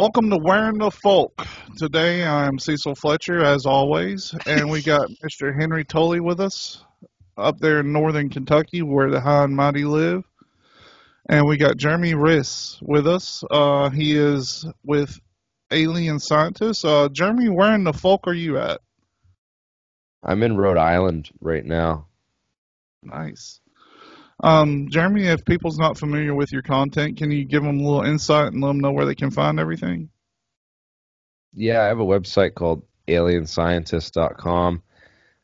Welcome to Wearing the Folk. Today I'm Cecil Fletcher, as always, and we got Mr. Henry Tolley with us up there in northern Kentucky where the high and mighty live. And we got Jeremy Rys with us. Uh, he is with Alien Scientists. Uh, Jeremy, where in the folk are you at? I'm in Rhode Island right now. Nice. Um, Jeremy, if people's not familiar with your content, can you give them a little insight and let them know where they can find everything? Yeah, I have a website called alienscientist.com.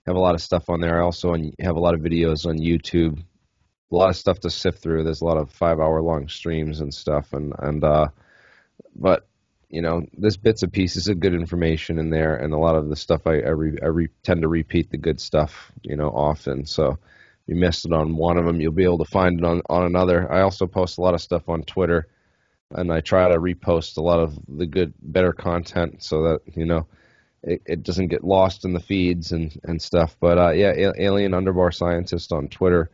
I have a lot of stuff on there. I also have a lot of videos on YouTube. A lot of stuff to sift through. There's a lot of five hour long streams and stuff, and and uh, but you know, there's bits and pieces of good information in there, and a lot of the stuff I I, re, I re, tend to repeat the good stuff, you know, often. So you missed it on one of them, you'll be able to find it on, on another. I also post a lot of stuff on Twitter, and I try to repost a lot of the good, better content so that you know it, it doesn't get lost in the feeds and and stuff. But uh, yeah, Alien Underbar Scientist on Twitter,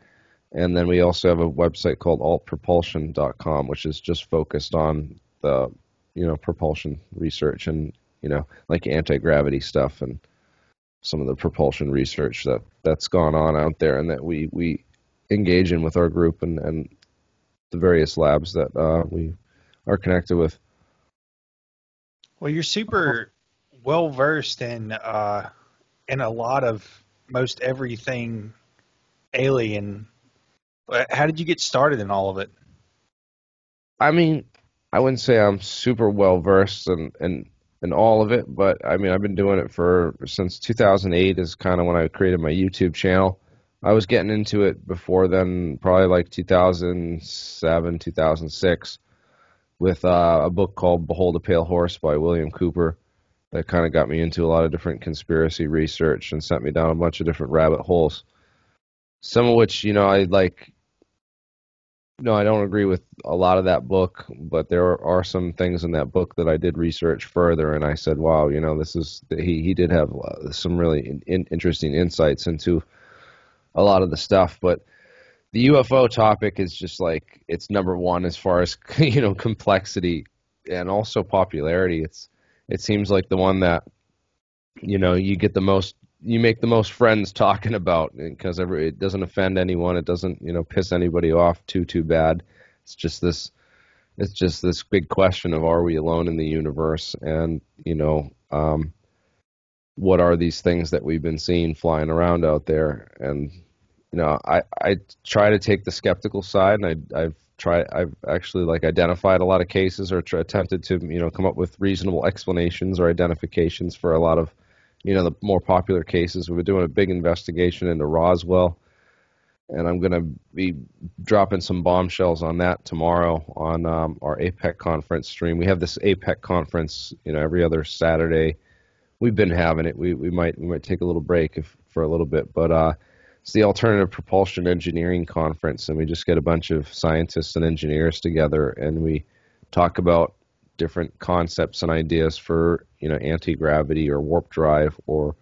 and then we also have a website called altpropulsion.com, which is just focused on the you know propulsion research and you know like anti gravity stuff and some of the propulsion research that that's gone on out there and that we we engage in with our group and and the various labs that uh, we are connected with. Well, you're super well versed in uh, in a lot of most everything alien. How did you get started in all of it? I mean, I wouldn't say I'm super well versed in, in in all of it, but I mean, I've been doing it for since 2008 is kind of when I created my YouTube channel. I was getting into it before then, probably like 2007, 2006, with uh, a book called Behold a Pale Horse by William Cooper that kind of got me into a lot of different conspiracy research and sent me down a bunch of different rabbit holes. Some of which, you know, I like no, I don't agree with a lot of that book, but there are some things in that book that I did research further, and I said, "Wow, you know, this is he he did have uh, some really in, interesting insights into a lot of the stuff." But the UFO topic is just like it's number one as far as you know complexity and also popularity. It's it seems like the one that you know you get the most you make the most friends talking about because it doesn't offend anyone. It doesn't you know piss anybody off too too bad. It's just this it's just this big question of are we alone in the universe and you know um, what are these things that we've been seeing flying around out there and you know I I try to take the skeptical side and I I've tried I've actually like identified a lot of cases or attempted to you know come up with reasonable explanations or identifications for a lot of you know, the more popular cases. We've been doing a big investigation into Roswell, and I'm going to be dropping some bombshells on that tomorrow on um, our APEC conference stream. We have this APEC conference, you know, every other Saturday. We've been having it. We we might we might take a little break if, for a little bit, but uh, it's the Alternative Propulsion Engineering Conference, and we just get a bunch of scientists and engineers together, and we talk about different concepts and ideas for you know anti gravity or warp drive or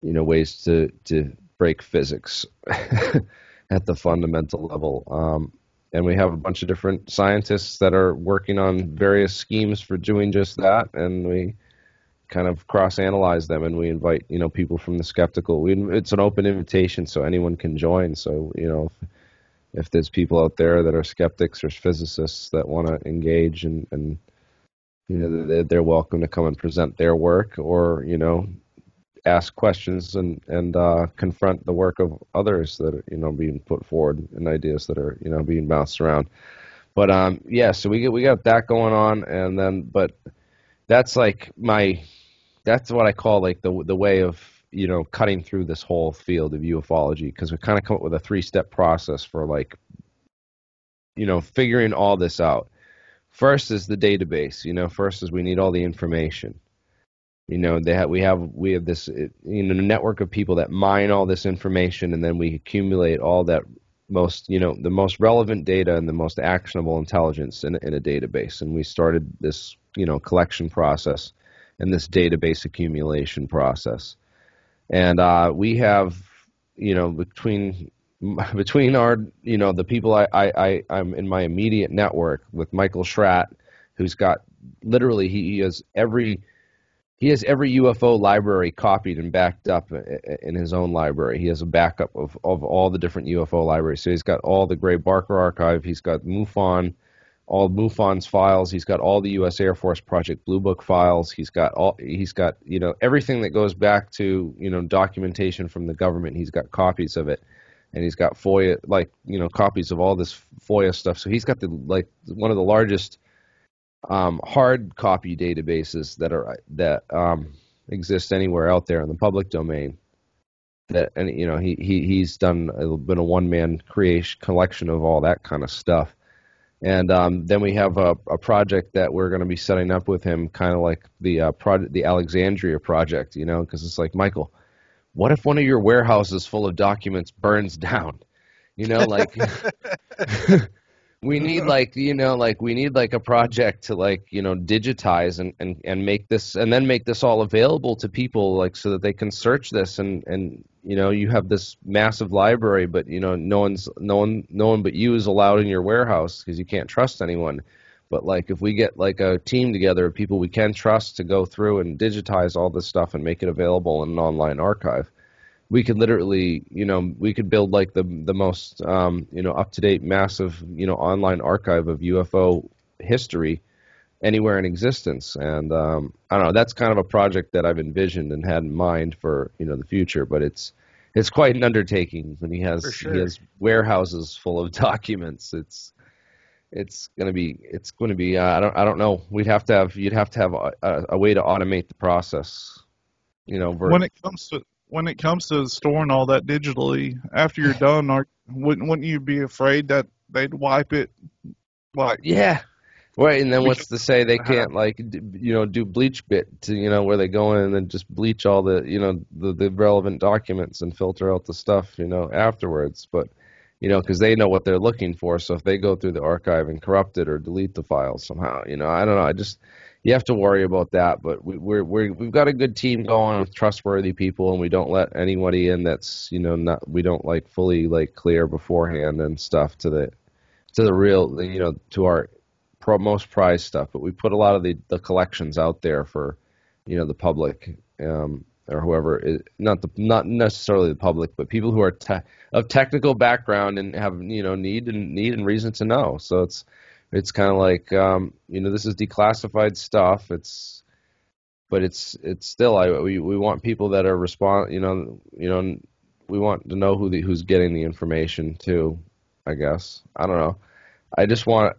you know ways to to break physics at the fundamental level. Um, and we have a bunch of different scientists that are working on various schemes for doing just that, and we kind of cross analyze them and we invite you know people from the skeptical we, it's an open invitation so anyone can join so you know if, if there's people out there that are skeptics or physicists that want to engage and, and you know they're welcome to come and present their work or you know ask questions and and uh, confront the work of others that are you know being put forward and ideas that are you know being bounced around. But um yeah so we get we got that going on and then but that's like my that's what I call like the the way of you know cutting through this whole field of ufology because we kind of come up with a three step process for like you know figuring all this out First is the database. You know, first is we need all the information. You know, they have, we have we have this you know network of people that mine all this information, and then we accumulate all that most you know the most relevant data and the most actionable intelligence in, in a database. And we started this you know collection process and this database accumulation process. And uh, we have you know between between our you know the people I, I, I I'm in my immediate network with Michael Schratt, who's got literally he, he has every he has every UFO library copied and backed up uh, uh, in his own library. He has a backup of, of all the different UFO libraries. So he's got all the Gray Barker archive. He's got MUFON, all MUFON's files. He's got all the U.S. Air Force Project Blue Book files. He's got all. He's got you know everything that goes back to you know documentation from the government. He's got copies of it, and he's got FOIA like you know copies of all this FOIA stuff. So he's got the like one of the largest um, hard copy databases that are that um, exist anywhere out there in the public domain. That and you know he, he he's done been a one man creation collection of all that kind of stuff and um, then we have a, a, project that we're going to be setting up with him, kind of like the uh, project, the Alexandria project, you know, because it's like Michael, what if one of your warehouses full of documents burns down? You know, like we need like you know like we need like a project to like you know digitize and, and and make this and then make this all available to people like so that they can search this and and you know you have this massive library but you know no one's no one no one but you is allowed in your warehouse because you can't trust anyone but like if we get like a team together of people we can trust to go through and digitize all this stuff and make it available in an online archive we could literally, you know, we could build like the the most, um, you know, up to date, massive, you know, online archive of UFO history anywhere in existence. And um, I don't know, that's kind of a project that I've envisioned and had in mind for you know the future. But it's it's quite an undertaking when he has sure. he has warehouses full of documents. It's it's going to be it's going to be uh, I don't I don't know. We'd have to have you'd have to have a, a, a way to automate the process. You know, when it comes to when it comes to storing all that digitally, after you're done, are, wouldn't wouldn't you be afraid that they'd wipe it? Like yeah, right. And then what's to say they can't like you know do BleachBit to you know where they go in and then just bleach all the you know the, the relevant documents and filter out the stuff you know afterwards, but you know, because they know what they're looking for. So if they go through the archive and corrupt it or delete the file somehow, you know, I don't know. I just you have to worry about that. But we, we're we're we've got a good team going with trustworthy people, and we don't let anybody in that's you know not we don't like fully like clear beforehand and stuff to the to the real you know to our pro, most prized stuff. But we put a lot of the the collections out there for you know the public. Um, or whoever is not the not necessarily the public, but people who are te- of technical background and have you know need and need and reason to know. So it's it's kind of like um, you know this is declassified stuff. It's but it's it's still I we we want people that are respond you know you know we want to know who the, who's getting the information too. I guess I don't know. I just want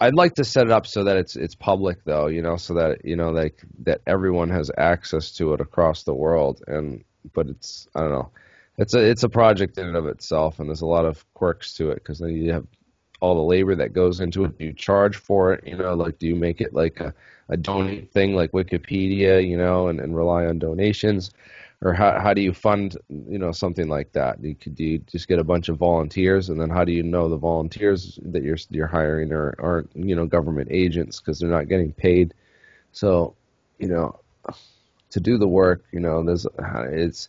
I'd like to set it up so that it's it's public though, you know, so that you know like that everyone has access to it across the world. And but it's I don't know, it's a it's a project in and of itself, and there's a lot of quirks to it because then you have all the labor that goes into it. Do you charge for it? You know, like do you make it like a, a donate thing like Wikipedia, you know, and, and rely on donations? Or how how do you fund you know something like that? You, do you just get a bunch of volunteers, and then how do you know the volunteers that you're you're hiring are aren't you know government agents because they're not getting paid? So, you know, to do the work, you know, there's it's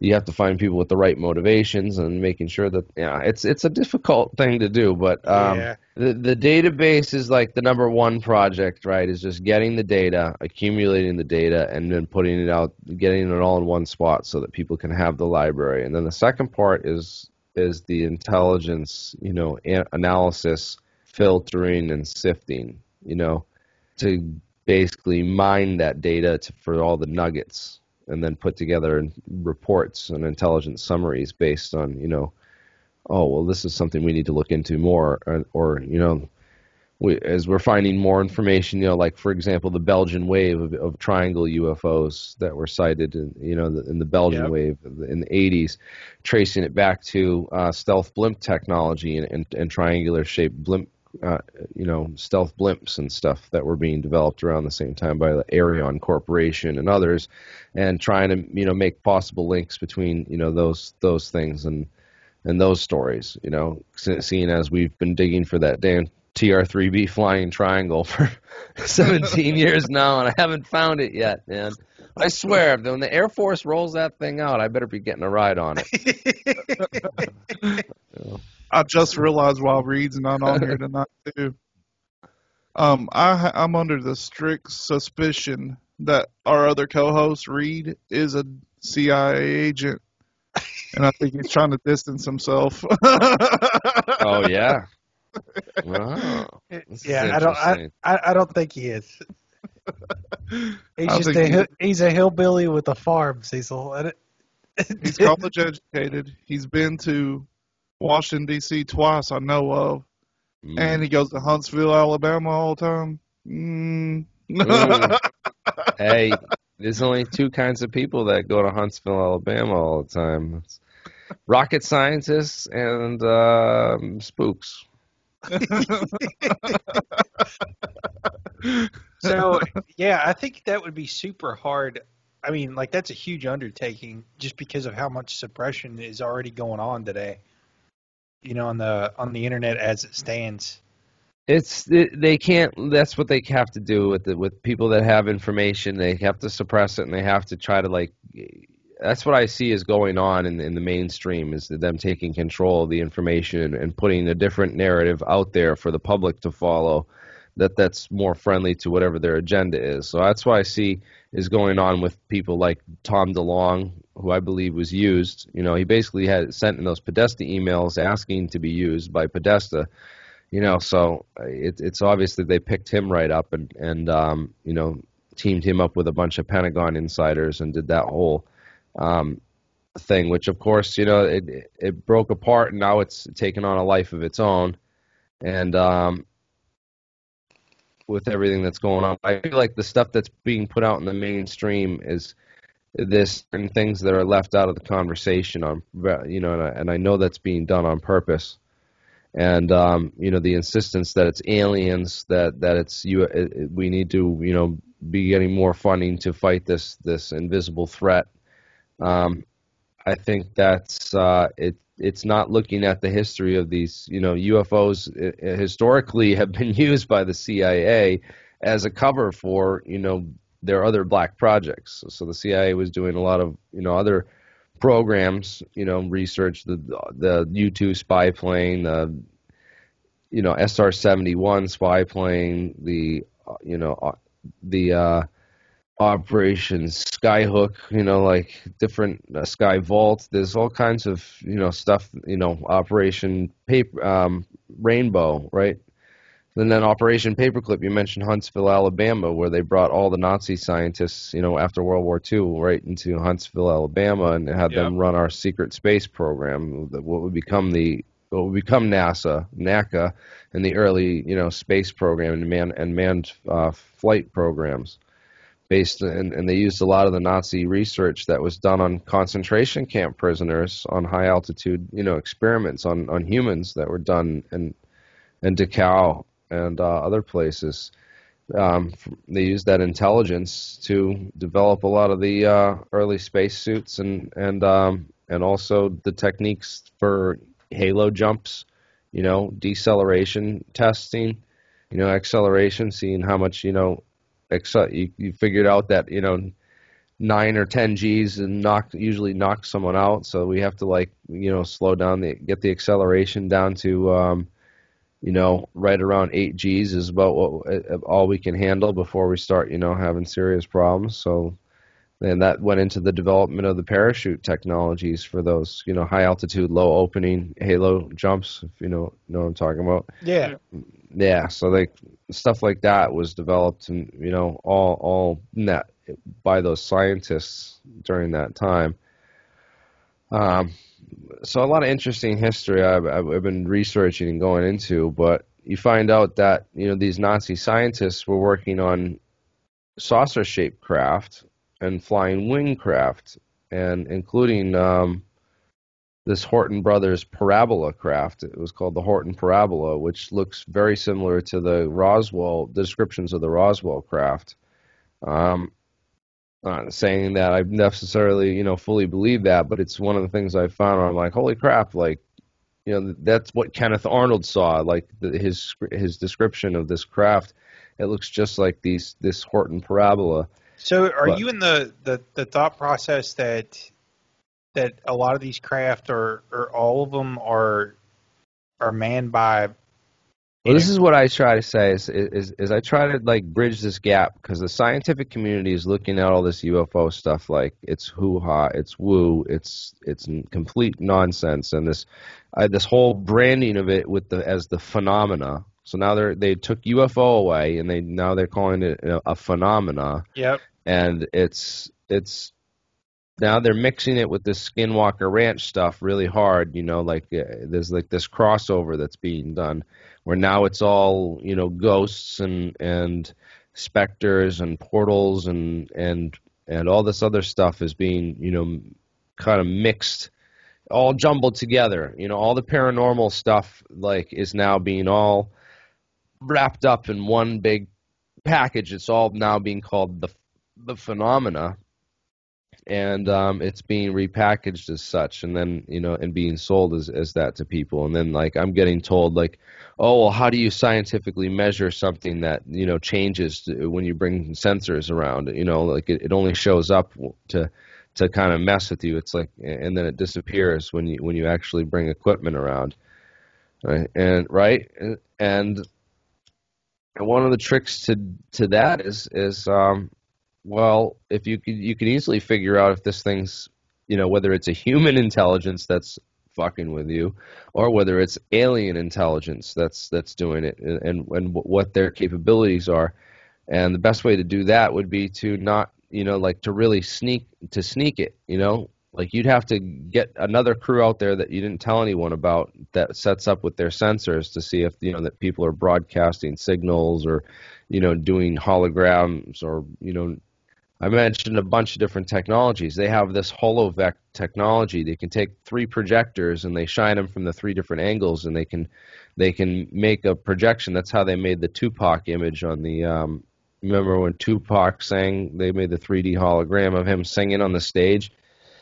you have to find people with the right motivations and making sure that yeah it's it's a difficult thing to do but um, yeah. the the database is like the number one project right is just getting the data accumulating the data and then putting it out getting it all in one spot so that people can have the library and then the second part is is the intelligence you know analysis filtering and sifting you know to basically mine that data to, for all the nuggets and then put together reports and intelligence summaries based on you know oh well this is something we need to look into more or, or you know we, as we're finding more information you know like for example the Belgian wave of, of triangle UFOs that were sighted in you know the, in the Belgian yep. wave in the 80s tracing it back to uh, stealth blimp technology and, and, and triangular shaped blimp uh, you know, stealth blimps and stuff that were being developed around the same time by the Aereon Corporation and others, and trying to you know make possible links between you know those those things and and those stories. You know, seeing as we've been digging for that damn TR3B flying triangle for 17 years now, and I haven't found it yet, man. I swear, when the Air Force rolls that thing out, I better be getting a ride on it. I just realized while Reed's not on here tonight too. Um, I I'm under the strict suspicion that our other co-host Reed is a CIA agent, and I think he's trying to distance himself. Oh yeah. Wow. This yeah, I don't. I. I, I don't think he is. He's I just a he- he's a hillbilly with a farm, Cecil. And he's college educated. He's been to Washington D.C. twice, I know of, Mm. and he goes to Huntsville, Alabama all the time. Mm. Ooh. hey, there's only two kinds of people that go to Huntsville, Alabama all the time. It's rocket scientists and um, spooks. so yeah, I think that would be super hard. I mean, like that's a huge undertaking just because of how much suppression is already going on today. You know, on the on the internet as it stands. It's they can't. That's what they have to do with the, with people that have information. They have to suppress it, and they have to try to like. That's what I see is going on in in the mainstream is them taking control of the information and, and putting a different narrative out there for the public to follow. That that's more friendly to whatever their agenda is. So that's why I see is going on with people like Tom DeLonge, who I believe was used. You know, he basically had sent in those Podesta emails asking to be used by Podesta you know so uh, it, it's obvious that they picked him right up and and um, you know teamed him up with a bunch of Pentagon insiders and did that whole um, thing, which of course you know it it broke apart and now it's taken on a life of its own, and um, with everything that's going on, I feel like the stuff that's being put out in the mainstream is this and things that are left out of the conversation on you know and I, and I know that's being done on purpose and um, you know the insistence that it's aliens, that that it's you. It, we need to you know be getting more funding to fight this this invisible threat. Um, I think that's uh, it. It's not looking at the history of these. You know, UFOs uh, historically have been used by the CIA as a cover for you know their other black projects. So the CIA was doing a lot of you know other programs, you know, research the the U two spy plane, the you know SR seventy one spy plane, the uh, you know uh, the uh, Operation Skyhook, you know, like different uh, Sky Vault. There's all kinds of you know stuff, you know, Operation Paper um, Rainbow, right? And then Operation Paperclip, you mentioned Huntsville, Alabama, where they brought all the Nazi scientists, you know, after World War II, right into Huntsville, Alabama, and had them run our secret space program, that what would become the what would become NASA, NACA, and the early, you know, space program and man and manned uh, flight programs. Based and, and they used a lot of the Nazi research that was done on concentration camp prisoners on high altitude, you know, experiments on, on humans that were done in in Dachau and uh, other places. Um, they used that intelligence to develop a lot of the uh, early spacesuits and and um, and also the techniques for halo jumps. You know, deceleration testing. You know, acceleration, seeing how much you know. Excel, you, you figured out that you know nine or ten G's and knock usually knock someone out. So we have to like you know slow down the get the acceleration down to um, you know, right around eight G's is about what uh, all we can handle before we start, you know, having serious problems. So, and that went into the development of the parachute technologies for those, you know, high altitude, low opening halo jumps. If you know know what I'm talking about. Yeah. Yeah, so like stuff like that was developed, and you know, all all net by those scientists during that time. Um, so a lot of interesting history I've, I've been researching and going into, but you find out that you know these Nazi scientists were working on saucer-shaped craft and flying wing craft, and including um, this Horten Brothers Parabola craft. It was called the Horten Parabola, which looks very similar to the Roswell the descriptions of the Roswell craft. Um, not saying that I necessarily, you know, fully believe that, but it's one of the things I found. Where I'm like, holy crap! Like, you know, that's what Kenneth Arnold saw. Like the, his his description of this craft, it looks just like these this Horten Parabola. So are But- you in the, the, the thought process that that a lot of these craft or or all of them are are manned by Well, this is what I try to say is, is is I try to like bridge this gap because the scientific community is looking at all this UFO stuff like it's hoo ha, it's woo, it's it's complete nonsense, and this uh, this whole branding of it with the as the phenomena. So now they they took UFO away and they now they're calling it a, a phenomena. Yep. And it's it's now they're mixing it with this Skinwalker Ranch stuff really hard. You know, like uh, there's like this crossover that's being done where now it's all you know ghosts and and specters and portals and and and all this other stuff is being you know kind of mixed all jumbled together you know all the paranormal stuff like is now being all wrapped up in one big package it's all now being called the the phenomena and um, it's being repackaged as such, and then you know, and being sold as as that to people, and then like I'm getting told like, oh, well, how do you scientifically measure something that you know changes when you bring sensors around? You know, like it, it only shows up to to kind of mess with you. It's like, and then it disappears when you when you actually bring equipment around, right? And right, and and one of the tricks to to that is is um, well, if you could, you can easily figure out if this thing's, you know, whether it's a human intelligence that's fucking with you, or whether it's alien intelligence that's that's doing it, and and, what their capabilities are. And the best way to do that would be to not, you know, like to really sneak to sneak it, you know, like you'd have to get another crew out there that you didn't tell anyone about that sets up with their sensors to see if you know that people are broadcasting signals or you know doing holograms or you know I mentioned a bunch of different technologies. They have this HoloVec technology. They can take three projectors and they shine them from the three different angles, and they can they can make a projection. That's how they made the Tupac image on the. Um, remember when Tupac sang? They made the 3D hologram of him singing on the stage.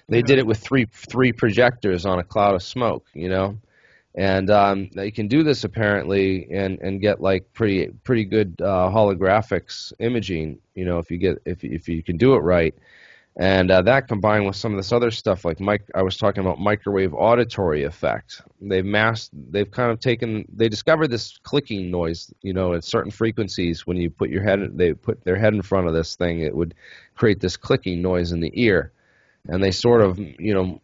They did it with three three projectors on a cloud of smoke. You know, and um, they can do this apparently and and get like pretty pretty good uh, holographics imaging. You know, if you get if if you can do it right, and uh, that combined with some of this other stuff like Mike, I was talking about microwave auditory effect. They've masked. They've kind of taken. They discovered this clicking noise. You know, at certain frequencies when you put your head, they put their head in front of this thing, it would create this clicking noise in the ear, and they sort of you know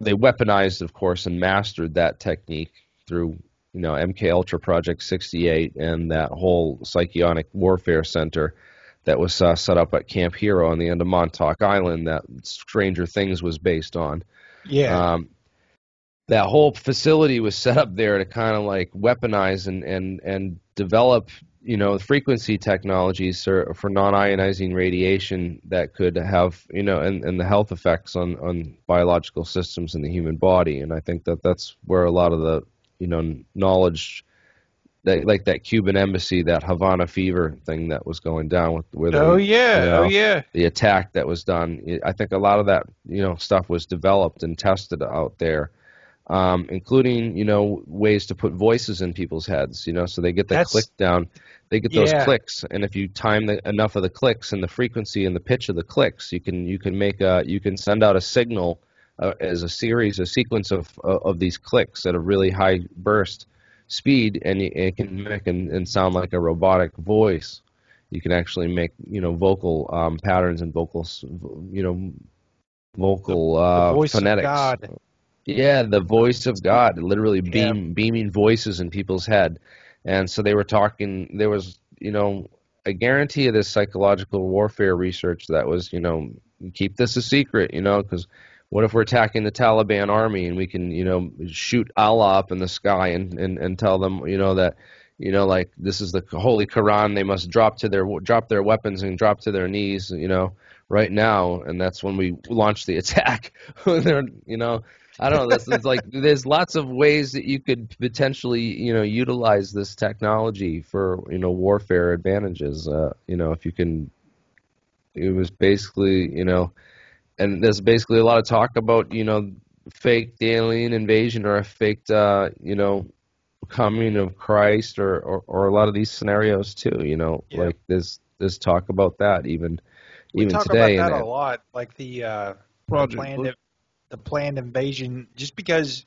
they weaponized, of course, and mastered that technique through you know MK Ultra Project 68 and that whole psychionic warfare center that was uh, set up at Camp Hero on the end of Montauk Island that Stranger Things was based on. Yeah. Um, that whole facility was set up there to kind of like weaponize and and and develop you know frequency technologies for, for non-ionizing radiation that could have you know and, and the health effects on on biological systems in the human body. And i think that that's where a lot of the you know knowledge that like that cuban embassy that havana fever thing that was going down with where oh yeah. you oh, know, oh yeah. the attack that was done. I think a lot of that you know stuff was developed and tested out there um, including you know ways to put voices in people's heads, you know, so they get the click down, they get those yeah. clicks, and if you time the, enough of the clicks and the frequency and the pitch of the clicks, you can you can make a you can send out a signal uh, as a series, a sequence of uh, of these clicks at a really high burst speed, and it can make and, and sound like a robotic voice. You can actually make you know vocal um, patterns and vocals, you know, vocal the, uh, the voice phonetics. Yeah, the voice of God, literally beam, yeah. beaming voices in people's head. And so they were talking, there was, you know, a guarantee of this psychological warfare research that was, you know, keep this a secret, you know, because what if we're attacking the Taliban army and we can, you know, shoot Allah up in the sky and, and, and tell them, you know, that, you know, like this is the holy Quran, they must drop to their drop their weapons and drop to their knees, you know, right now, and that's when we launch the attack. They're, you know, I don't know. This is like there's lots of ways that you could potentially, you know, utilize this technology for, you know, warfare advantages. Uh, you know, if you can, it was basically, you know, and there's basically a lot of talk about, you know, fake alien invasion or a faked, uh, you know, coming of Christ or, or, or a lot of these scenarios too. You know, yeah. like there's there's talk about that even we even talk today. about that and a lot, like the uh, Project planned Blue. The planned invasion, just because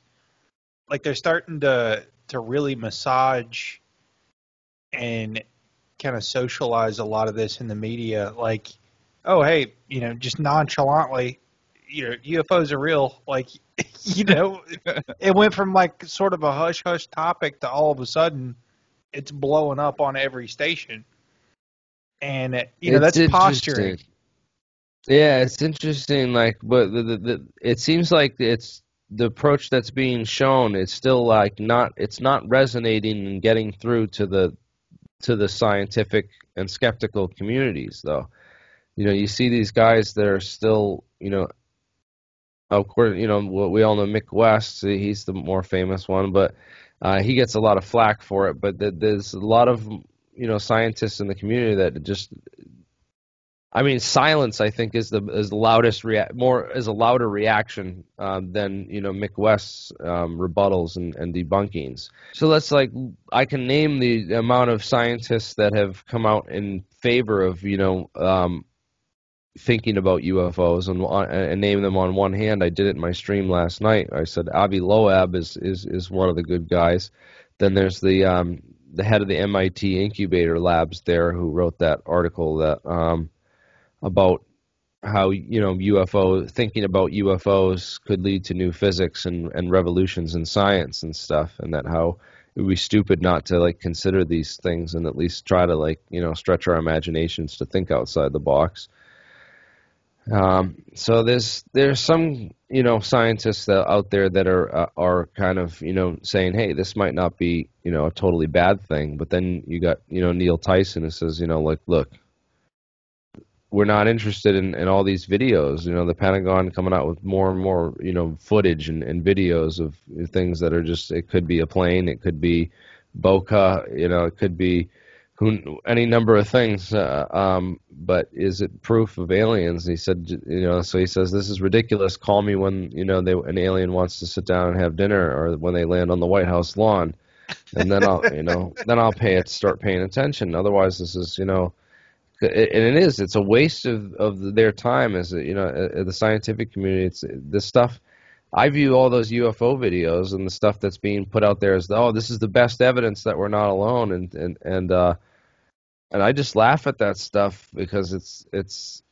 like they're starting to to really massage and kind of socialize a lot of this in the media, like, oh hey, you know, just nonchalantly, you know, UFOs are real. Like, you know, it went from like sort of a hush hush topic to all of a sudden it's blowing up on every station. And you know, It's that's posturing. Yeah, it's interesting. Like, but the, the, the it seems like it's the approach that's being shown. It's still like not. It's not resonating and getting through to the to the scientific and skeptical communities, though. You know, you see these guys that are still, you know, of course, you know, we all know Mick West. He's the more famous one, but uh, he gets a lot of flack for it. But th- there's a lot of you know scientists in the community that just I mean, silence. I think is the is the loudest rea- more is a louder reaction um, than you know Mick West's um, rebuttals and, and debunkings. So let's like I can name the amount of scientists that have come out in favor of you know um, thinking about UFOs and and name them on one hand. I did it in my stream last night. I said Avi Loeb is is is one of the good guys. Then there's the um, the head of the MIT incubator labs there who wrote that article that um, about how you know UFO thinking about UFOs could lead to new physics and, and revolutions in science and stuff, and that how it would be stupid not to like consider these things and at least try to like you know stretch our imaginations to think outside the box. Um, so there's there's some you know scientists that, out there that are uh, are kind of you know saying hey this might not be you know a totally bad thing, but then you got you know Neil Tyson who says you know like look we're not interested in, in all these videos. You know, the Pentagon coming out with more and more, you know, footage and, and videos of things that are just, it could be a plane, it could be Boca, you know, it could be who, any number of things. Uh, um, but is it proof of aliens? He said, you know, so he says, this is ridiculous. Call me when, you know, they, an alien wants to sit down and have dinner or when they land on the White House lawn. And then I'll, you know, then I'll pay it, start paying attention. Otherwise, this is, you know, and it is it's a waste of, of their time as you know the scientific community. It's this stuff i view all those ufo videos and the stuff that's being put out there as oh this is the best evidence that we're not alone. And and and uh and i just laugh at that stuff because it's it's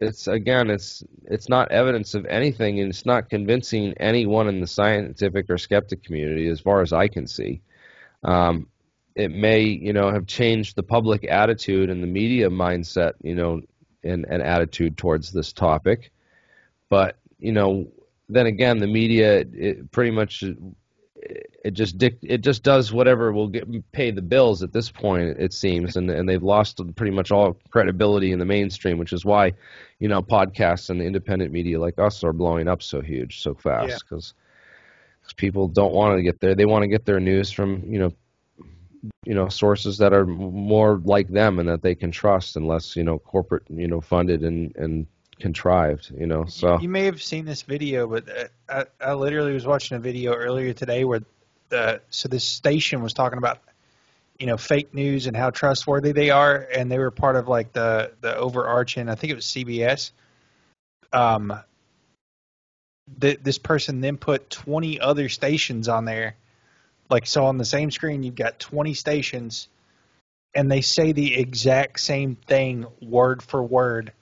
it's again it's it's not evidence of anything and it's not convincing anyone in the scientific or skeptic community as far as i can see. Um it may you know have changed the public attitude and the media mindset you know and, and attitude towards this topic. But you know then again the media it pretty much it just dic- it just does whatever will get pay the bills at this point it seems. And and they've lost pretty much all credibility in the mainstream which is why you know podcasts and independent media like us are blowing up so huge so fast. Because people don't want to get there they want to get their news from you know you know sources that are more like them and that they can trust and less you know corporate you know funded and and contrived you know so. You may have seen this video but uh, I, I literally was watching a video earlier today where the so this station was talking about you know fake news and how trustworthy they are and they were part of like the the overarching i think it was cbs um th- this person then put 20 other stations on there like so on the same screen you've got 20 stations and they say the exact same thing word for word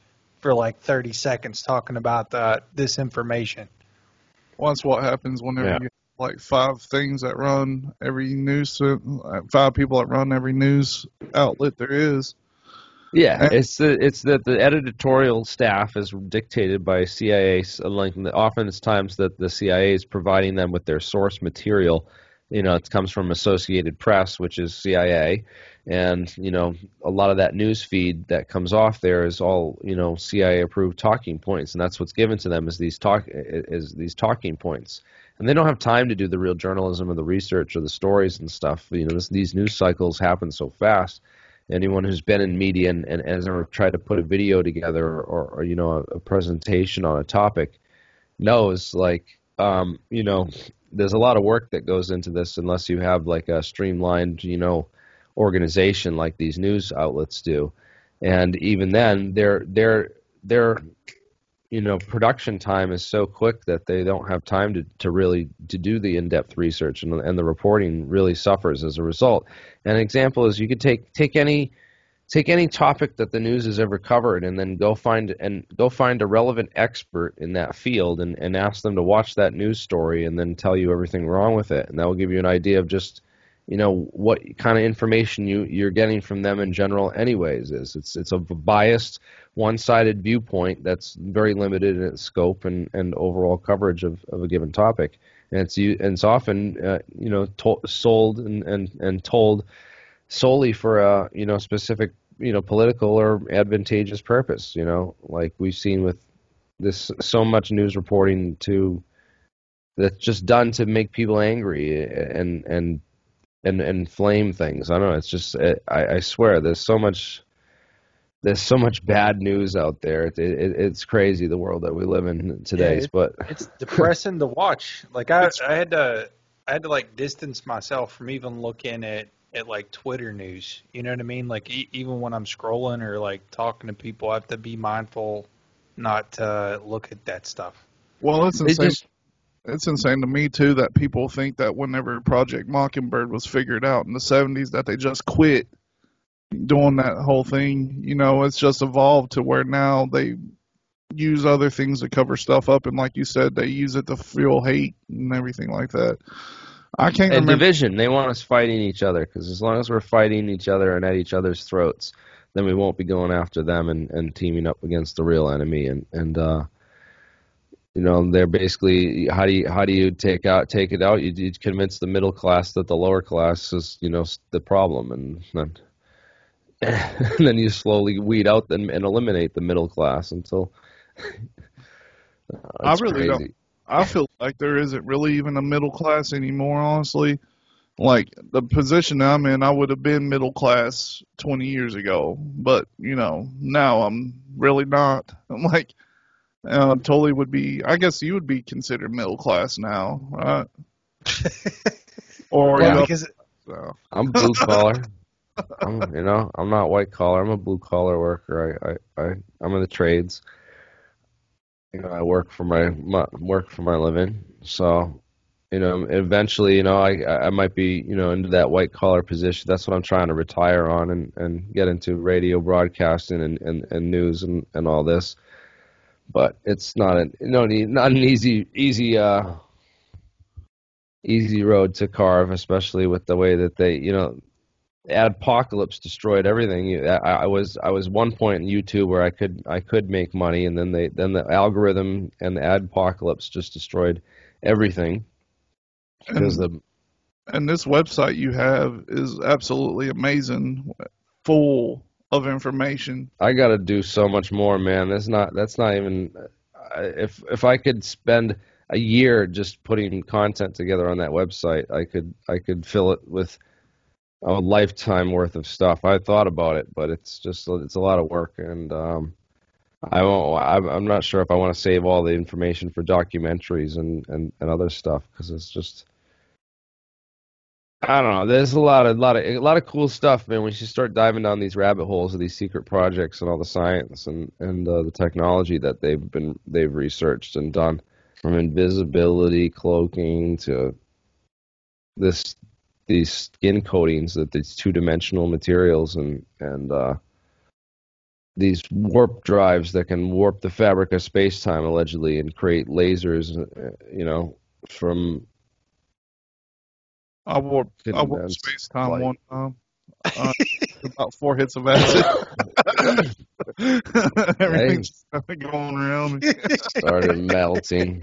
for like 30 seconds talking about uh, this information. Well, that's what happens whenever Yeah. you have like five things that run every news, uh, five people that run every news outlet there is. Yeah, And- it's the it's that the editorial staff is dictated by CIA. so, Like often it's times that the CIA is providing them with their source material. You know, it comes from Associated Press, which is CIA, and you know a lot of that news feed that comes off there is all you know CIA approved talking points, and that's what's given to them is these talk is these talking points. And they don't have time to do the real journalism or the research or the stories and stuff. You know, this, these news cycles happen so fast anyone who's been in media and, and has ever tried to put a video together or, or you know a, a presentation on a topic knows like um, you know there's a lot of work that goes into this unless you have like a streamlined you know organization like these news outlets do. And even then their their they're you know production time is so quick that they don't have time to, to really to do the in-depth research and, and the reporting really suffers as a result. An example is you could take take any take any topic that the news has ever covered and then go find and go find a relevant expert in that field and, and ask them to watch that news story and then tell you everything wrong with it. And that will give you an idea of just you know what kind of information you you're getting from them in general anyways is. It's it's a biased one-sided viewpoint that's very limited in its scope and, and overall coverage of, of a given topic. And it's you and it's often uh, you know to, sold and, and and told solely for a you know specific you know political or advantageous purpose you know like we've seen with this so much news reporting to that's just done to make people angry and and and and flame things. I don't know. It's just it, I, I swear there's so much there's so much bad news out there. It, it, it's crazy the world that we live in today. Yeah, but it's depressing to watch. Like I, I had to I had to like distance myself from even looking at at like Twitter news. You know what I mean? Like e- even when I'm scrolling or like talking to people, I have to be mindful not to look at that stuff. Well, it's insane. Just, it's insane to me too that people think that whenever Project Mockingbird was figured out in the 70s that they just quit doing that whole thing. You know, it's just evolved to where now they use other things to cover stuff up and like you said they use it to fuel hate and everything like that. I can't and remember division. They want us fighting each other because as long as we're fighting each other and at each other's throats, then we won't be going after them and, and teaming up against the real enemy. And and uh, you know they're basically how do you how do you take out take it out you, you convince the middle class that the lower class is you know the problem and then and then you slowly weed out and, and eliminate the middle class until uh, I really crazy. don't I feel like there isn't really even a middle class anymore honestly like the position I'm in I would have been middle class 20 years ago but you know now I'm really not I'm like uh, Tully would be. I guess you would be considered middle class now, right? or yeah, because so. I'm blue collar. I'm, you know, I'm not white collar. I'm a blue collar worker. I, I, I, I'm in the trades. You know, I work for my, my work for my living. So, you know, eventually, you know, I, I might be, you know, into that white collar position. That's what I'm trying to retire on and, and get into radio broadcasting and, and, and news and, and all this but it's not an no not an easy easy uh easy road to carve, especially with the way that they you know adpocalypse destroyed everything. I, I was I was one point in YouTube where I could I could make money, and then they then the algorithm and the ad apocalypse just destroyed everything because the and this website you have is absolutely amazing, full of information. I got to do so much more, man. That's not that's not even if if I could spend a year just putting content together on that website, I could I could fill it with a lifetime worth of stuff. I thought about it, but it's just it's a lot of work, and um, I won't. I'm not sure if I want to save all the information for documentaries and and, and other stuff because it's just I don't know. There's a lot of lot of a lot of cool stuff, man. When you start diving down these rabbit holes of these secret projects and all the science and and uh, the technology that they've been they've researched and done, from invisibility, cloaking to this these skin coatings that these two dimensional materials and and uh, these warp drives that can warp the fabric of space time allegedly and create lasers, uh, you know, from I warped, I warped space time one time. Uh, about four hits of acid. Everything's hey. going around me. Started melting.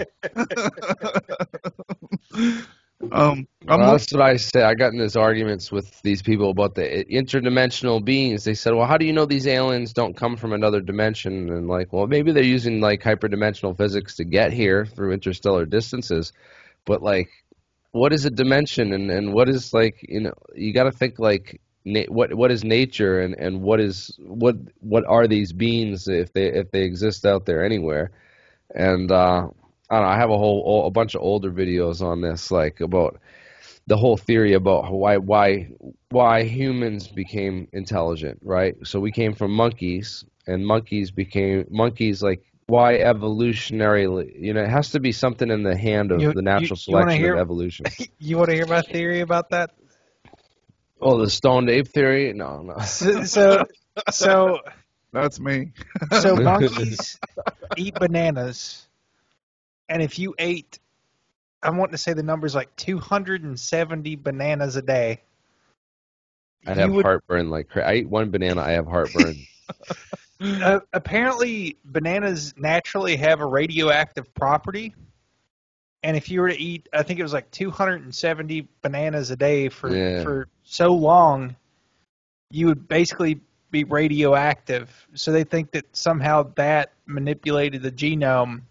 um, well, that's what I say. I got in these arguments with these people about the interdimensional beings. They said, "Well, how do you know these aliens don't come from another dimension?" And like, well, maybe they're using like hyperdimensional physics to get here through interstellar distances, but like what is a dimension and, and what is like you know you got to think like na- what what is nature and, and what is what what are these beings if they if they exist out there anywhere and uh, I don't know I have a whole a bunch of older videos on this like about the whole theory about why why why humans became intelligent right so we came from monkeys and monkeys became monkeys like why evolutionarily, you know, it has to be something in the hand of You- the natural you wanna selection hear- of evolution. You want to hear my theory about that? oh, the stoned ape theory? No, no. So, so, so, That's me. so monkeys eat bananas, and if you ate, I'm wanting to say the number's like 270 bananas a day. I'd have would- heartburn like cra- I eat one banana, I have heartburn. Uh, apparently, bananas naturally have a radioactive property. And if you were to eat, I think it was like 270 bananas a day for Yeah. for so long, you would basically be radioactive. So they think that somehow that manipulated the genome,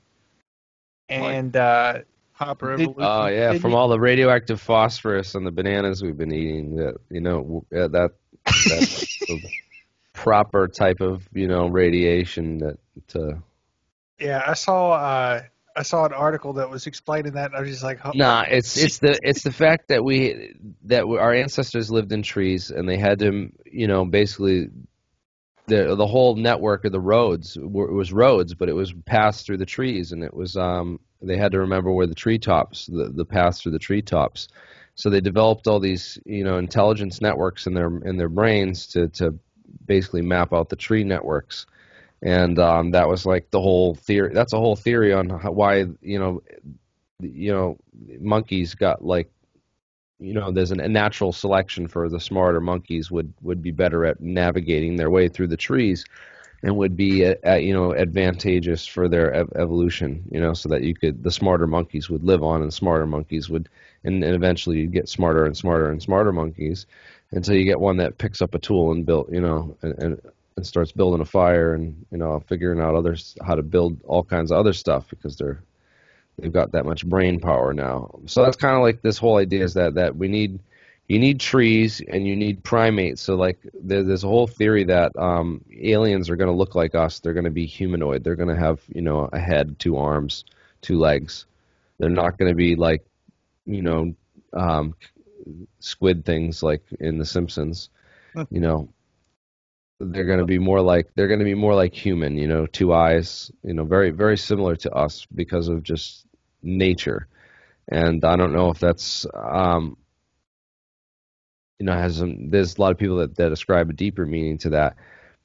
and uh, Hyper Did- evolution. Oh yeah, Didn't from you- all the radioactive phosphorus on the bananas we've been eating. That you know w- uh, that that's the proper type of you know radiation that to. yeah, I saw uh, I saw an article that was explaining that. And I was just like, oh, Nah, it's it's the it's the fact that we that we, our ancestors lived in trees and they had to you know basically the the whole network of the roads were, was roads, but it was passed through the trees and it was um they had to remember where the treetops the the paths through the treetops. So they developed all these you know intelligence networks in their in their brains to to basically map out the tree networks and um, that was like the whole theory. That's a whole theory on how, why you know, you know, monkeys got like, you know, there's an, a natural selection for the smarter monkeys would would be better at navigating their way through the trees, and would be uh uh you know advantageous for their ev- evolution. You know, so that you could the smarter monkeys would live on, and smarter monkeys would, and, and eventually you get smarter and smarter and smarter monkeys, until you get one that picks up a tool and built, you know, and, and and starts building a fire and you know figuring out others how to build all kinds of other stuff because they're they've got that much brain power now. So that's kind of like this whole idea is that that we need you need trees and you need primates. So like there, there's a whole theory that um, aliens are going to look like us. They're going to be humanoid. They're going to have you know a head, two arms, two legs. They're not going to be like you know um, squid things like in The Simpsons. you know they're going to be more like they're going to be more like human you know two eyes you know very very similar to us because of just nature. And i don't know if that's um you know has some there's a lot of people that, that ascribe a deeper meaning to that.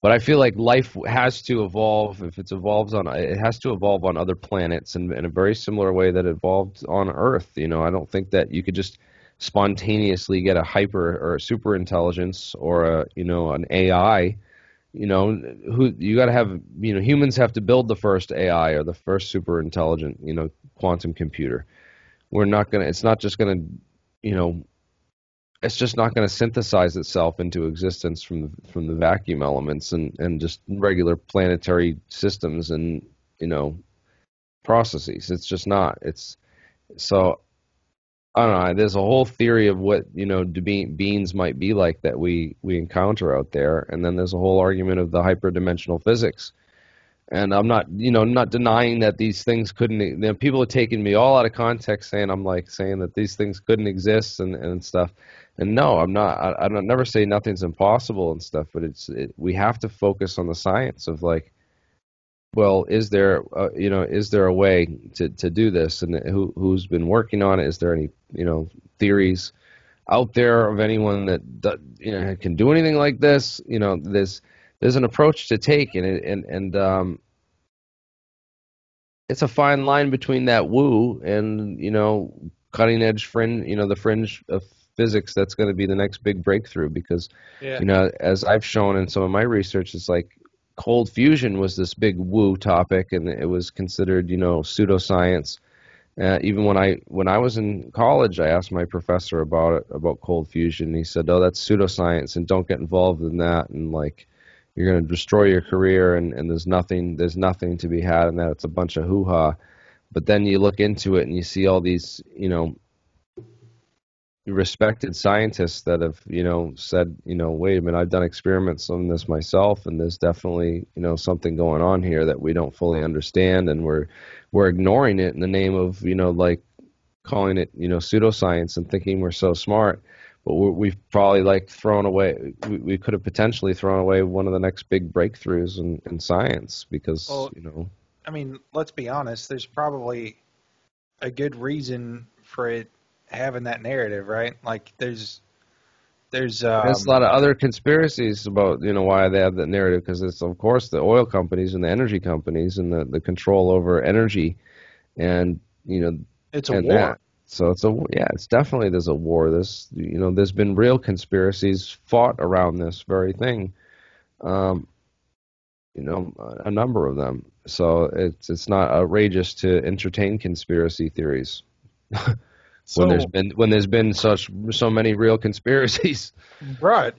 But i feel like life has to evolve if it evolves on it has to evolve on other planets in, in a very similar way that it evolved on earth you know? I don't think that you could just spontaneously get a hyper or a super intelligence or a you know an AI, you know who you got to have you know humans have to build the first AI or the first super intelligent you know quantum computer. We're not gonna. It's not just gonna you know. It's just not going to synthesize itself into existence from the, from the vacuum elements and, and just regular planetary systems and you know processes. It's just not. It's so I don't know. There's a whole theory of what you know be- beings might be like that we we encounter out there, and then there's a whole argument of the hyperdimensional physics. And I'm not, you know, not denying that these things couldn't. You know, people are taking me all out of context, saying I'm like saying that these things couldn't exist and, and stuff. And no, I'm not. I, I don't never say nothing's impossible and stuff. But it's it, we have to focus on the science of like well, is there, uh, you know, is there a way to, to do this, and who who's been working on it? Is there any, you know, theories out there of anyone that, you know can do anything like this? You know, there's there's an approach to take, and it- and and um, it's a fine line between that woo and you know cutting edge fringe, you know, the fringe of physics that's going to be the next big breakthrough because yeah, you know, as I've shown in some of my research, it's like cold fusion was this big woo topic, and it was considered, you know, pseudoscience. Uh, even when I when I was in college, I asked my professor about it about cold fusion. And he said, "Oh, that's pseudoscience, and don't get involved in that." And like, you're going to destroy your career, and, and there's nothing there's nothing to be had in that. It's a bunch of hoo ha. But then you look into it, and you see all these, you know, respected scientists that have you know said you know wait a minute I've done experiments on this myself and there's definitely you know something going on here that we don't fully understand and we're we're ignoring it in the name of you know like calling it you know pseudoscience and thinking we're so smart but we're, we've probably like thrown away we, we could have potentially thrown away one of the next big breakthroughs in, in science because Well, you know I mean, let's be honest. There's probably a good reason for it having that narrative, right? Like, there's there's um, There's a lot of other conspiracies about you know why they have that narrative because it's of course the oil companies and the energy companies and the, the control over energy, and you know it's a war. that. So it's a yeah, it's definitely there's a war. This you know there's been real conspiracies fought around this very thing, um, you know a, a number of them. So it's it's not outrageous to entertain conspiracy theories So, when there's been when there's been such so many real conspiracies. Right.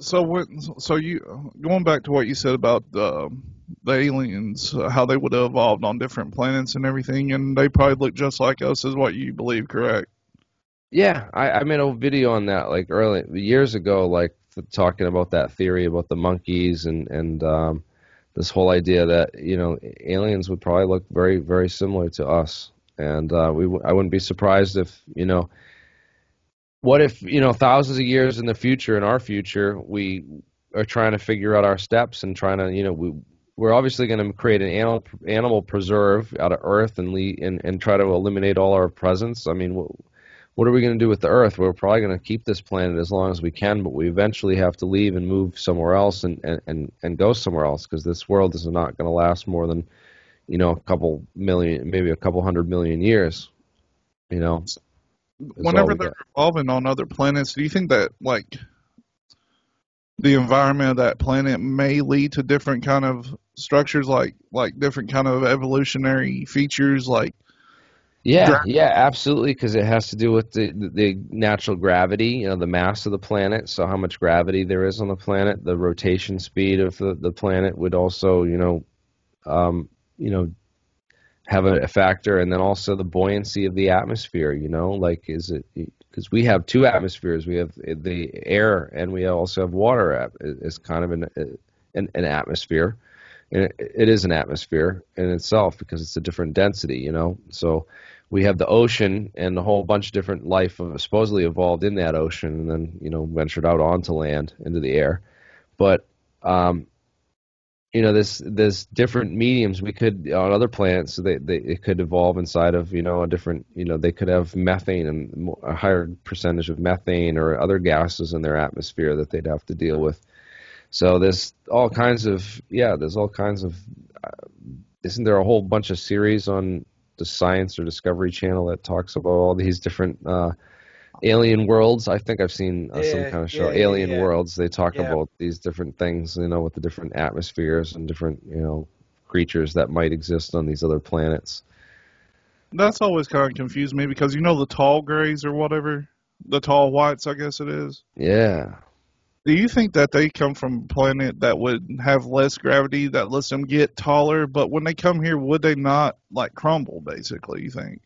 so when, so you going back to what you said about the the aliens, uh, how they would have evolved on different planets and everything, and they probably look just like us, is what you believe, correct? Yeah, I, I made a video on that like early years ago, like talking about that theory about the monkeys and and um, this whole idea that you know aliens would probably look very very similar to us, and uh, we I wouldn't be surprised if you know. What if you know thousands of years in the future, in our future, we are trying to figure out our steps and trying to you know we we're obviously going to create an animal animal preserve out of Earth and le- and and try to eliminate all our presence. I mean. What, what are we going to do with the Earth? We're probably going to keep this planet as long as we can, but we eventually have to leave and move somewhere else and and and, and go somewhere else because this world is not going to last more than you know a couple million, maybe a couple hundred million years. You know, Whenever they're got. evolving on other planets, do you think that like the environment of that planet may lead to different kind of structures, like like different kind of evolutionary features, like Yeah, yeah, absolutely, because it has to do with the, the the natural gravity, you know, the mass of the planet. So how much gravity there is on the planet, the rotation speed of the, the planet would also, you know, um, you know, have a, a factor, and then also the buoyancy of the atmosphere. You know, like is it because we have two atmospheres? We have the air, and we also have water. It's kind of an an, an atmosphere, and it, it is an atmosphere in itself because it's a different density. You know, so we have the ocean and a whole bunch of different life supposedly evolved in that ocean, and then you know ventured out onto land into the air. But um, you know, this there's different mediums we could on other planets. They, they it could evolve inside of you know a different you know they could have methane and a higher percentage of methane or other gases in their atmosphere that they'd have to deal with. So there's all kinds of yeah, there's all kinds of. Uh, isn't there a whole bunch of series on the Science or Discovery Channel that talks about all these different uh, alien worlds? I think I've seen uh, some kind of show, yeah, yeah, Alien yeah. Worlds. They talk Yeah. about these different things, you know, with the different atmospheres and different you know creatures that might exist on these other planets. that's always kind of confused me because you know the tall grays or whatever, the tall whites, I guess it is. Yeah. Do you think that they come from a planet that would have less gravity that lets them get taller, but when they come here, would they not like crumble? Basically, you think?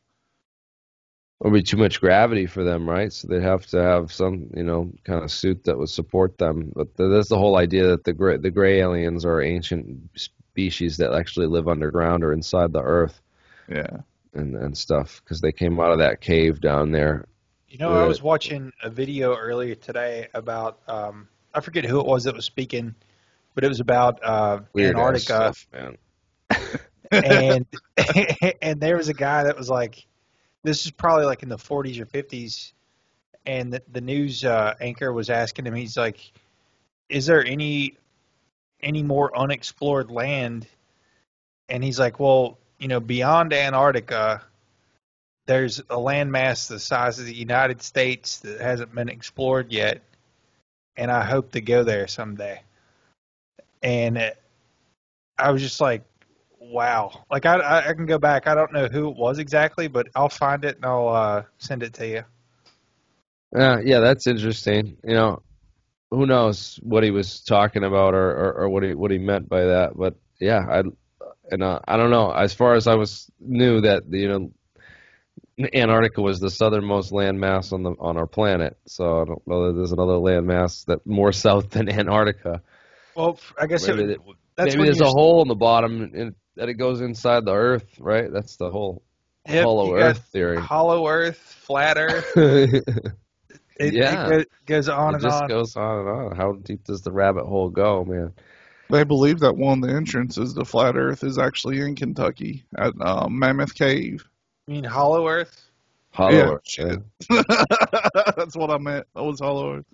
Would be too much gravity for them, right? So they'd have to have some, you know, kind of suit that would support them. But th- that's the whole idea that the gray, the gray aliens are ancient species that actually live underground or inside the Earth Yeah. and and stuff because they came out of that cave down there. You know, I was watching a video earlier today about um, I forget who it was that was speaking, but it was about uh, Antarctica, stuff, man. and and there was a guy that was like, this is probably like in the 40s or 50s, and the, the news uh, anchor was asking him, he's like, is there any any more unexplored land? And he's like, well, you know, beyond Antarctica, there's a landmass the size of the United States that hasn't been explored yet, and I hope to go there someday. And it, I was just like, wow. Like I, I, I can go back. I don't know who it was exactly, but I'll find it and I'll uh, send it to you. Uh, yeah, that's interesting. You know, who knows what he was talking about or, or, or what he what he meant by that? But yeah, I and uh, I don't know. As far as I was knew that you know, Antarctica was the southernmost landmass on the on our planet. So I don't know that there's another landmass that more south than Antarctica. Well, I guess Maybe, that's maybe there's a hole in the bottom and that it goes inside the Earth, right? That's the whole Yep, hollow you got Earth theory. Hollow Earth, flat Earth. it It, Yeah. it go, goes on and just on. goes on and on. How deep does the rabbit hole go, man? They believe that one of the entrances to flat Earth is actually in Kentucky at uh, Mammoth Cave. You mean Hollow Earth? Hollow Yeah, Earth, yeah. That's what I meant. That was Hollow Earth.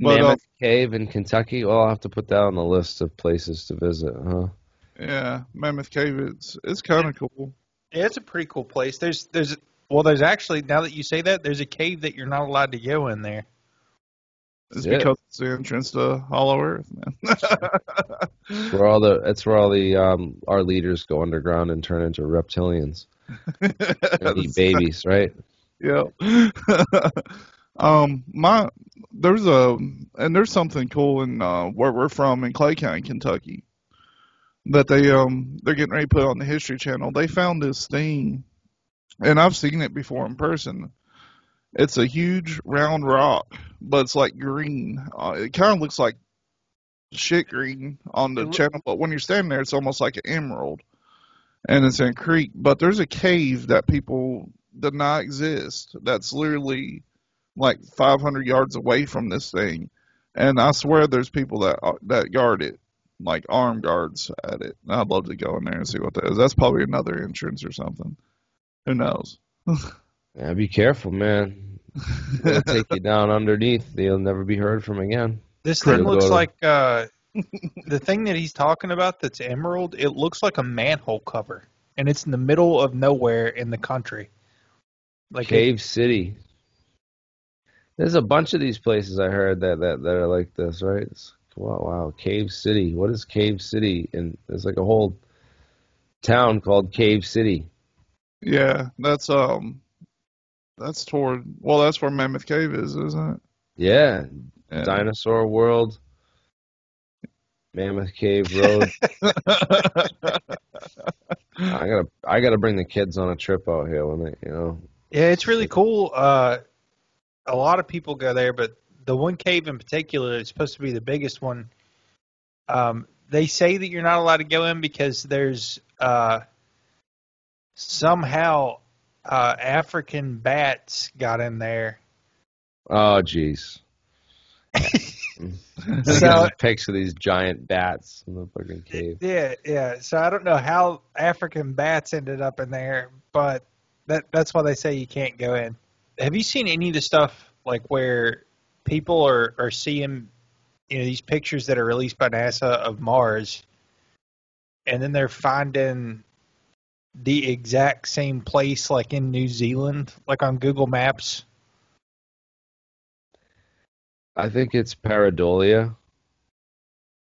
But uh, Mammoth Cave in Kentucky. Well, I'll have to put that on the list of places to visit, huh? Yeah, Mammoth Cave. It's it's kind of cool. Yeah, it's a pretty cool place. There's there's well, there's actually now that you say that, there's a cave that you're not allowed to go in there. It's Yeah. because it's the entrance to Hollow Earth, man. It's where all the it's where all the um our leaders go underground and turn into reptilians and eat babies, right? Yeah. um, my there's a and there's something cool in uh, where we're from in Clay County, Kentucky, that they um they're getting ready to put on the History Channel. They found this thing, and I've seen it before in person. It's a huge round rock, but it's like green. Uh, it kind of looks like shit green on the channel, but when you're standing there, it's almost like an emerald, and it's in a creek. But there's a cave that people deny exist. That's literally like 500 yards away from this thing, and I swear there's people that uh, that guard it, like armed guards at it. I'd love to go in there and see what that is. That's probably another entrance or something. Who knows? Yeah, be careful, man. They'll take you down underneath. You'll never be heard from again. This Could thing go looks to- like uh, the thing that he's talking about that's emerald. It looks like a manhole cover, and it's in the middle of nowhere in the country. Like it- Cave City. There's a bunch of these places I heard that that, that are like this, right? It's, wow, wow, Cave City. What is Cave City? And there's like a whole town called Cave City. Yeah, that's um, that's toward. Well, that's where Mammoth Cave is, isn't Yeah, it? Yeah. Dinosaur World, Mammoth Cave Road. I gotta I gotta bring the kids on a trip out here when they, you know. Yeah, it's really cool. Uh, a lot of people go there, but the one cave in particular is supposed to be the biggest one. Um, they say that you're not allowed to go in because there's uh, somehow uh, African bats got in there. Oh, jeez. So- picture these giant bats in the fucking cave. Yeah, yeah. So I don't know how African bats ended up in there, but that that's why they say you can't go in. Have you seen any of the stuff like where people are are seeing you know these pictures that are released by NASA of Mars, and then they're finding the exact same place like in New Zealand, like on Google Maps. I think it's pareidolia.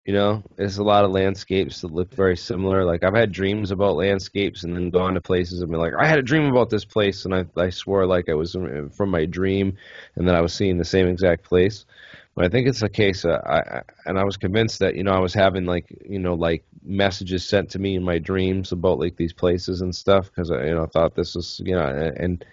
You know, there's a lot of landscapes that look very similar. Like I've had dreams about landscapes and then gone to places and been like, I had a dream about this place, and I I swore like I was from my dream, and then I was seeing the same exact place. But I think it's a case, uh, I, and I was convinced that you know I was having like you know like messages sent to me in my dreams about like these places and stuff because I you know I thought this was you know and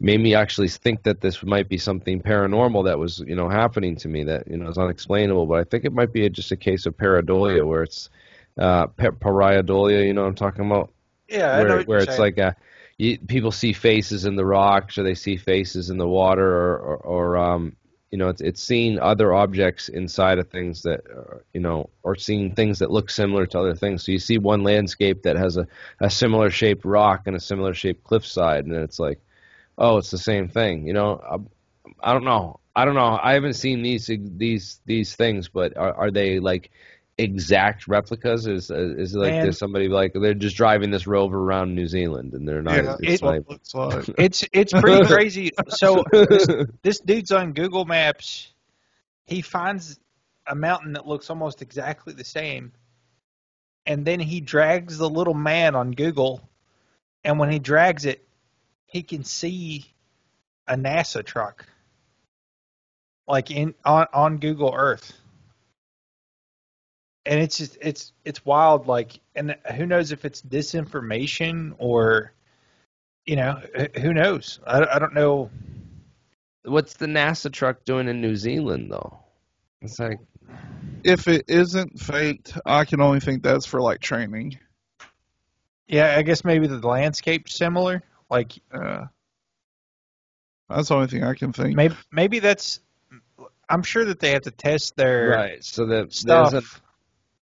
made me actually think that this might be something paranormal that was you know happening to me that you know is unexplainable. But I think it might be just a case of pareidolia where it's uh, pa- pareidolia. You know what I'm talking about? Yeah, I know where where it's saying. like a, you, people see faces in the rocks or they see faces in the water or or, or um you know it's it's seeing other objects inside of things that uh, you know or seeing things that look similar to other things so you see one landscape that has a, a similar shaped rock and a similar shaped cliffside and it's like oh it's the same thing you know I, I don't know I don't know I haven't seen these these these things but are, are they like exact replicas is is it like Man. there's somebody like they're just driving this rover around New Zealand and they're not yeah, it's that's what like looks like. It's it's pretty crazy. So this, this dude's on Google Maps. He finds a mountain that looks almost exactly the same, and then he drags the little man on Google, and when he drags it, he can see a NASA truck, like in on on Google Earth. And it's just it's it's wild, like, and who knows if it's disinformation or you know, who knows? I, I don't know. What's the NASA truck doing in New Zealand though? It's like If it isn't faked, I can only think that's for like training. Yeah, I guess maybe the landscape's similar. Like Uh, that's the only thing I can think. maybe maybe that's. I'm sure that they have to test their right. So that stuff. a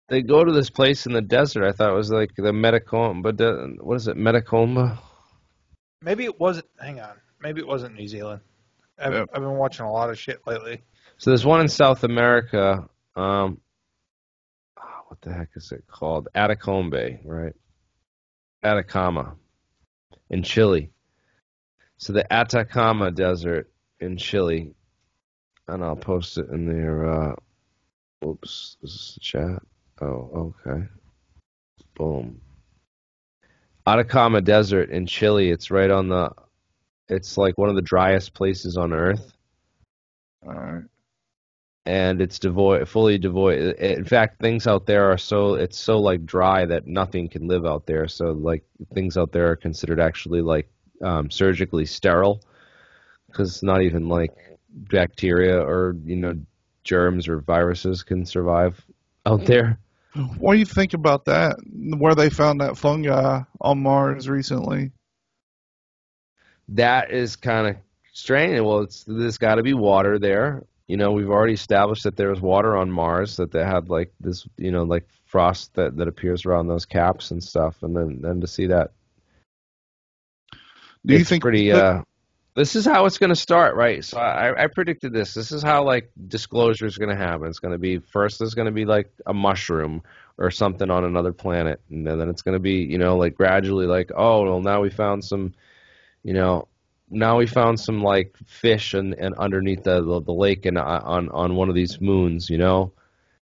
they go to this place in the desert. I thought it was like the Metacomba, but what is it, Metacomba? Maybe it wasn't. Hang on. Maybe it wasn't New Zealand. I've, Yep. I've been watching a lot of shit lately. So there's one in South America. Um, ah, what the heck is it called? Atacombe, right? Atacama in Chile. So the Atacama Desert in Chile, and I'll post it in there. Uh, oops, this is the chat. Oh, okay. Boom. Atacama Desert in Chile. It's right on the. It's like one of the driest places on Earth All right. And it's devoid, fully devoid. In fact, things out there are so it's so like dry that nothing can live out there. So like things out there are considered actually like um, surgically sterile because not even like bacteria or you know germs or viruses can survive out there. What do you think about that? Where they found that fungi on Mars recently? That is kind of strange. Well, it's there's got to be water there. You know, we've already established that there was water on Mars, that they had like this, you know, like frost that, that appears around those caps and stuff, and then then to see that Do you think pretty that- uh this is how it's going to start right? So I, I predicted this. This is how like disclosure is going to happen. It's going to be first there's going to be like a mushroom or something on another planet and then then it's going to be you know like gradually like oh well now we found some you know now we found some like fish and, and underneath the, the the lake and uh, on on one of these moons you know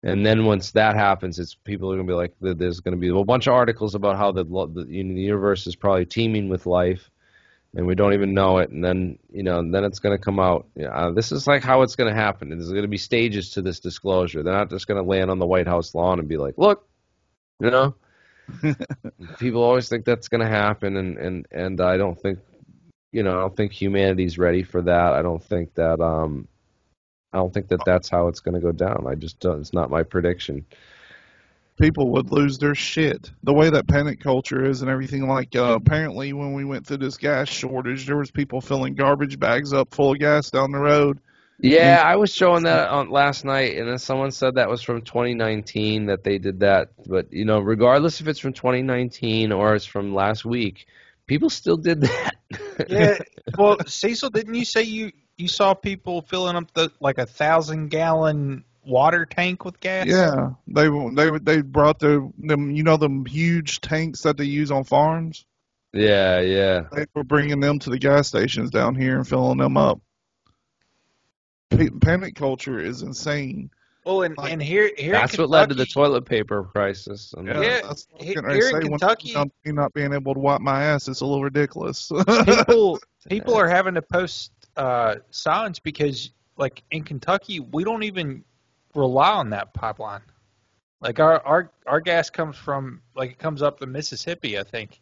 and then once that happens, it's people are gonna be like, there's gonna be a bunch of articles about how the, the you know, the universe is probably teeming with life, and we don't even know it. And then you know, then it's gonna come out. Yeah, uh, this is like how it's gonna happen. There's gonna be stages to this disclosure. They're not just gonna land on the White House lawn and be like, look, you know. people always think that's gonna happen, and and and I don't think, you know, I don't think humanity's ready for that. I don't think that um. I don't think that that's how it's going to go down. I just don't, it's not my prediction. people would lose their shit. The way that panic culture is and everything like uh, apparently when we went through this gas shortage, there was people filling garbage bags up full of gas down the road. Yeah, I was showing that on last night, and then someone said that was from 2019 that they did that. But you know, regardless if it's from 2019 or it's from last week, people still did that. Yeah. well, Cecil, didn't you say you you saw people filling up the like a thousand gallon water tank with gas? Yeah, they they they brought the them you know them huge tanks that they use on farms. yeah, yeah. They were bringing them to the gas stations down here and filling them up. Pa- Panic culture is insane. Well, and, Like- and here here That's in what led to the toilet paper crisis. And Yeah, Yeah, that's what I was he- getting ready to here in say. When Kentucky- it comes to me not being able to wipe my ass, it's a little ridiculous. people people are having to post uh, signs because like in Kentucky we don't even rely on that pipeline. Like our our our gas comes from like it comes up the Mississippi, I think.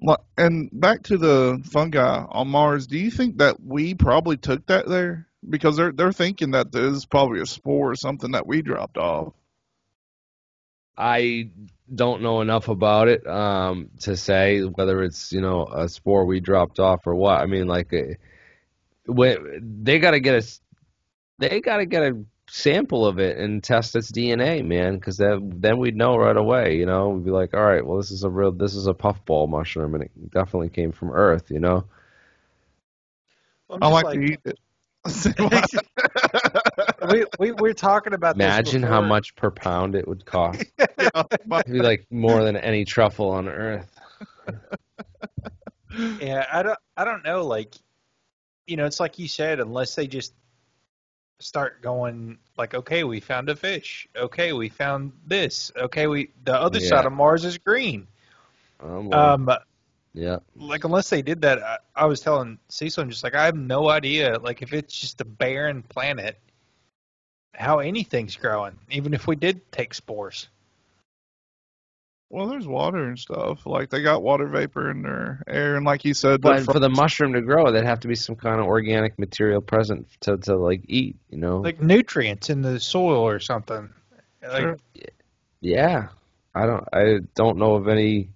Like- And back to the fungi on Mars, do you think that we probably took that there? Because they're they're thinking that this is probably a spore or something that we dropped off. I don't know enough about it um, to say whether it's you know a spore we dropped off or what. I mean, like, uh, when they got to get a they got to get a sample of it and test its DNA, man, because then then we'd know right away. You know, we'd be like, all right, well, this is a real this is a puffball mushroom, and it definitely came from Earth. You know, I'm I just like, to eat it. we, we we're talking about this imagine how much per pound it would cost. Yeah, It'd be like more than any truffle on Earth. Yeah, I don't I don't know like you know, it's like you said unless they just start going like okay, we found a fish. Okay, we found this. Okay, we the other Yeah. side of Mars is green. Um, well, Um yeah. like unless they did that I, I was telling Cecil I'm just like I have no idea like if it's just a barren planet how anything's growing even if we did take spores. well, there's water and stuff. Like they got water vapor in their air, and like you said, But for the mushroom to grow, there'd have to be some kind of organic material present to, to like eat, you know? Like nutrients in the soil or something. Like Sure. yeah. I don't I don't know of any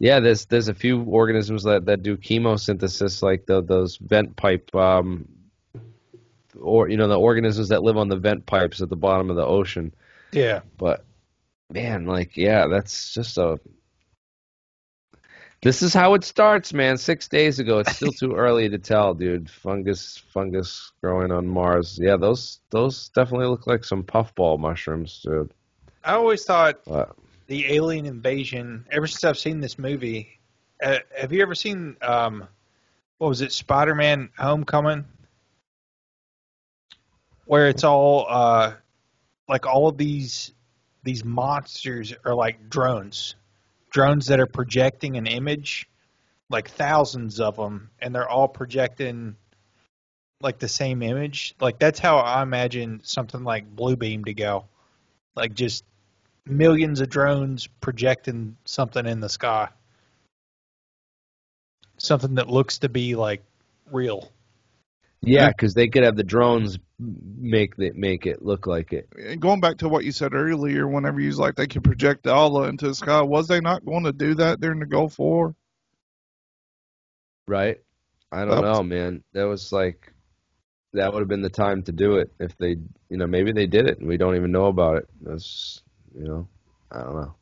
yeah, there's there's a few organisms that, that do chemosynthesis like the, those vent pipe um or you know the organisms that live on the vent pipes at the bottom of the ocean. yeah. But man, like yeah, that's just a. This is how it starts, man. Six days ago. It's still too early to tell, dude. Fungus, fungus growing on Mars. Yeah, those those definitely look like some puffball mushrooms, dude. I always thought What? The alien invasion. Ever since I've seen this movie, uh, have you ever seen um, what was it, Spider-Man: Homecoming, where it's all uh, like all of these these monsters are like drones, drones that are projecting an image, like thousands of them, and they're all projecting like the same image. Like that's how I imagine something like Bluebeam to go, like just millions of drones projecting something in the sky. Something that looks to be like real. Yeah, because they could have the drones make it make it look like it. And going back to what you said earlier, whenever you was like they could project Allah into the sky, was they not going to do that during the Gulf War? Right? I don't was- know, man. That was like that would have been the time to do it if they, you know, maybe they did it and we don't even know about it. That's, you know, I don't know.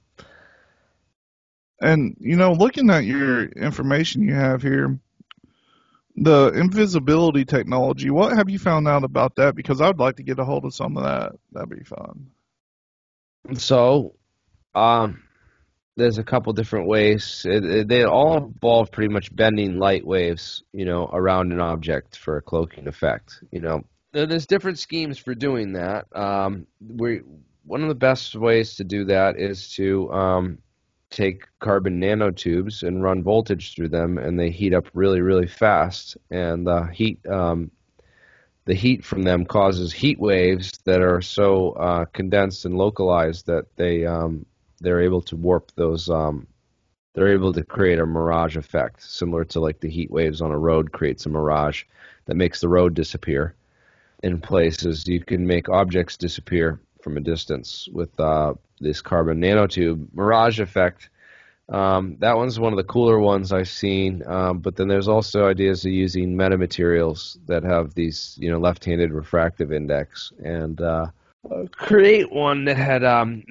And you know, looking at your information you have here, the invisibility technology, what have you found out about that? Because I'd like to get a hold of some of that. That'd be fun. So, um, there's a couple different ways. It, it, they all involve pretty much bending light waves, you know, around an object for a cloaking effect. You know, there's different schemes for doing that. Um, we one of the best ways to do that is to um, take carbon nanotubes and run voltage through them, and they heat up really, really fast. And the heat, um, the heat from them causes heat waves that are so uh, condensed and localized that they um, they're able to warp those. Um, they're able to create a mirage effect, similar to like the heat waves on a road creates a mirage that makes the road disappear. In places, you can make objects disappear from a distance with uh, this carbon nanotube mirage effect. Um, that one's one of the cooler ones I've seen. Um, but then there's also ideas of using metamaterials that have these, you know, left-handed refractive index and uh, create one that had um,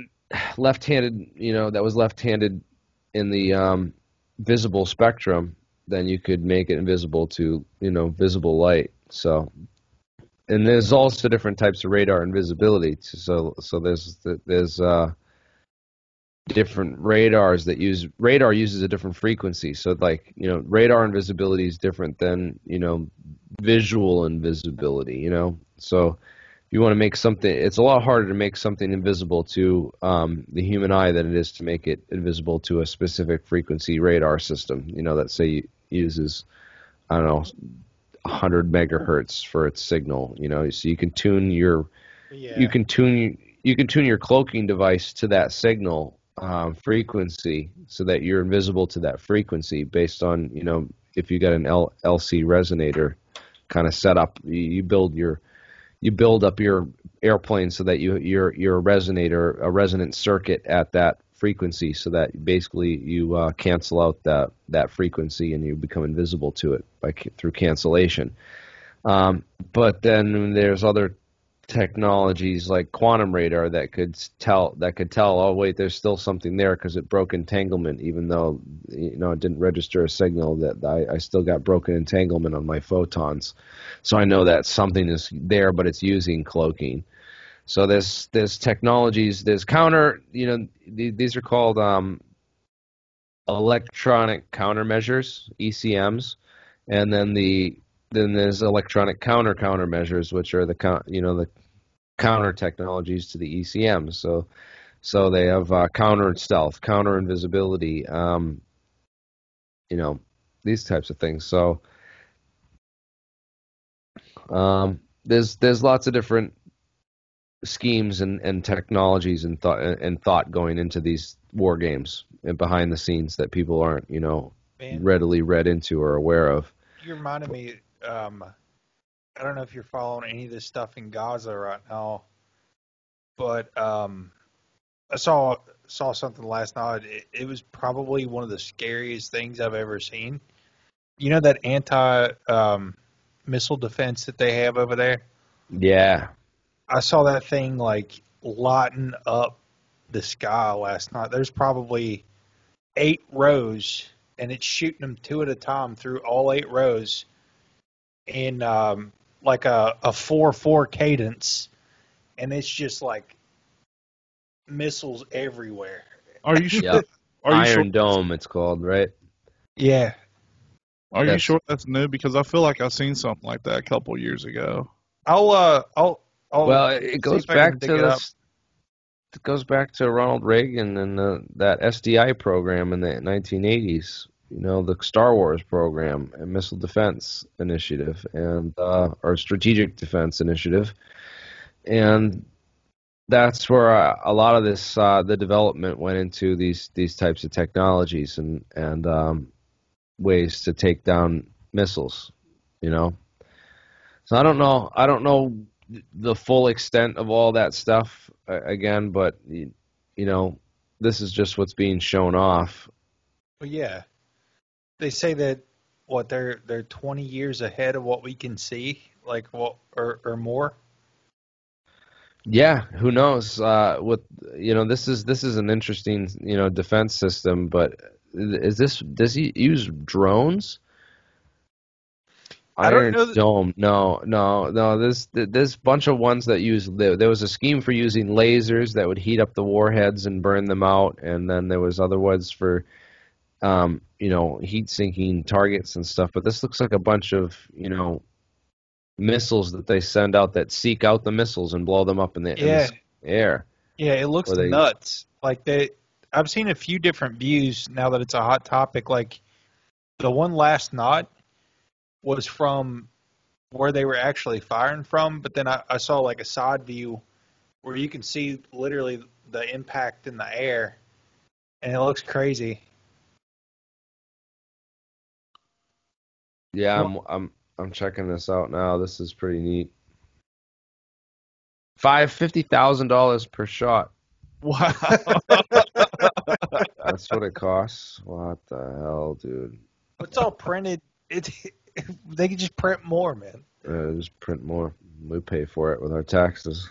left-handed, you know, that was left-handed in the um, visible spectrum. Then you could make it invisible to, you know, visible light. So and there's also different types of radar invisibility. So so there's there's uh, different radars that use radar uses a different frequency. So like you know radar invisibility is different than you know visual invisibility. You know so you want to make something, it's a lot harder to make something invisible to um, the human eye than it is to make it invisible to a specific frequency radar system. You know that say uses I don't know 100 megahertz for its signal you know so you can tune your Yeah. you can tune you can tune your cloaking device to that signal um, frequency so that you're invisible to that frequency based on you know if you got an L- LC resonator kind of set up you, you build your you build up your airplane so that you you're you're a resonator a resonant circuit at that frequency so that basically you uh, cancel out that that frequency and you become invisible to it by through cancellation. Um, but then there's other technologies like quantum radar that could tell that could tell oh wait there's still something there because it broke entanglement even though you know it didn't register a signal that I, I still got broken entanglement on my photons so I know that something is there but it's using cloaking so there's there's technologies there's counter you know th- these are called um, electronic countermeasures ECMs and then the then there's electronic counter countermeasures which are the count you know the counter technologies to the ECMs so so they have uh, counter stealth counter invisibility um, you know these types of things. So um, there's there's lots of different schemes and, and technologies and thought and thought going into these war games and behind the scenes that people aren't you know Man, readily read into or aware of. you reminded me. Um, I don't know if you're following any of this stuff in Gaza right now, but um, I saw saw something last night. It, it was probably one of the scariest things I've ever seen. You know that anti um, missile defense that they have over there. Yeah, I saw that thing like lighting up the sky last night. There's probably eight rows, and it's shooting them two at a time through all eight rows in um, like a, a 4 4 cadence. And it's just like missiles everywhere. Are you sure? Yep. Are you Iron sure? Dome, it's called, right? Yeah. Are you sure that's new? Because I feel like I've seen something like that a couple years ago. I'll, uh, I'll, I'll, well, it goes if I can back to it this. It goes back to Ronald Reagan and the, that SDI program in the 1980s. You know, the Star Wars program and Missile Defense Initiative and uh, or Strategic Defense Initiative, and that's where uh, a lot of this uh, the development went into these these types of technologies and and um, ways to take down missiles. You know, so I don't know. I don't know the full extent of all that stuff uh, again, but you, you know, this is just what's being shown off. Well, yeah. They say that what they're they're 20 years ahead of what we can see, like what or or more. Yeah, who knows? Uh, with you know, this is this is an interesting you know defense system, but is this does he use drones? I don't Iron Dome. No, no, no. This this bunch of ones that use there, was a scheme for using lasers that would heat up the warheads and burn them out, and then there was other ones for, um, you know, heat sinking targets and stuff. But this looks like a bunch of you know missiles that they send out that seek out the missiles and blow them up in the, in the Yeah. air. Yeah, it looks they- nuts. Like they, I've seen a few different views now that it's a hot topic. Like the one last night was from where they were actually firing from, but then I, I saw like a side view where you can see literally the impact in the air, and it looks crazy. Yeah, I'm I'm I'm checking this out now. This is pretty neat. Five fifty thousand dollars per shot. Wow. That's what it costs. What the hell, dude? It's all printed. It they could just print more, man. Uh, just print more. We pay for it with our taxes.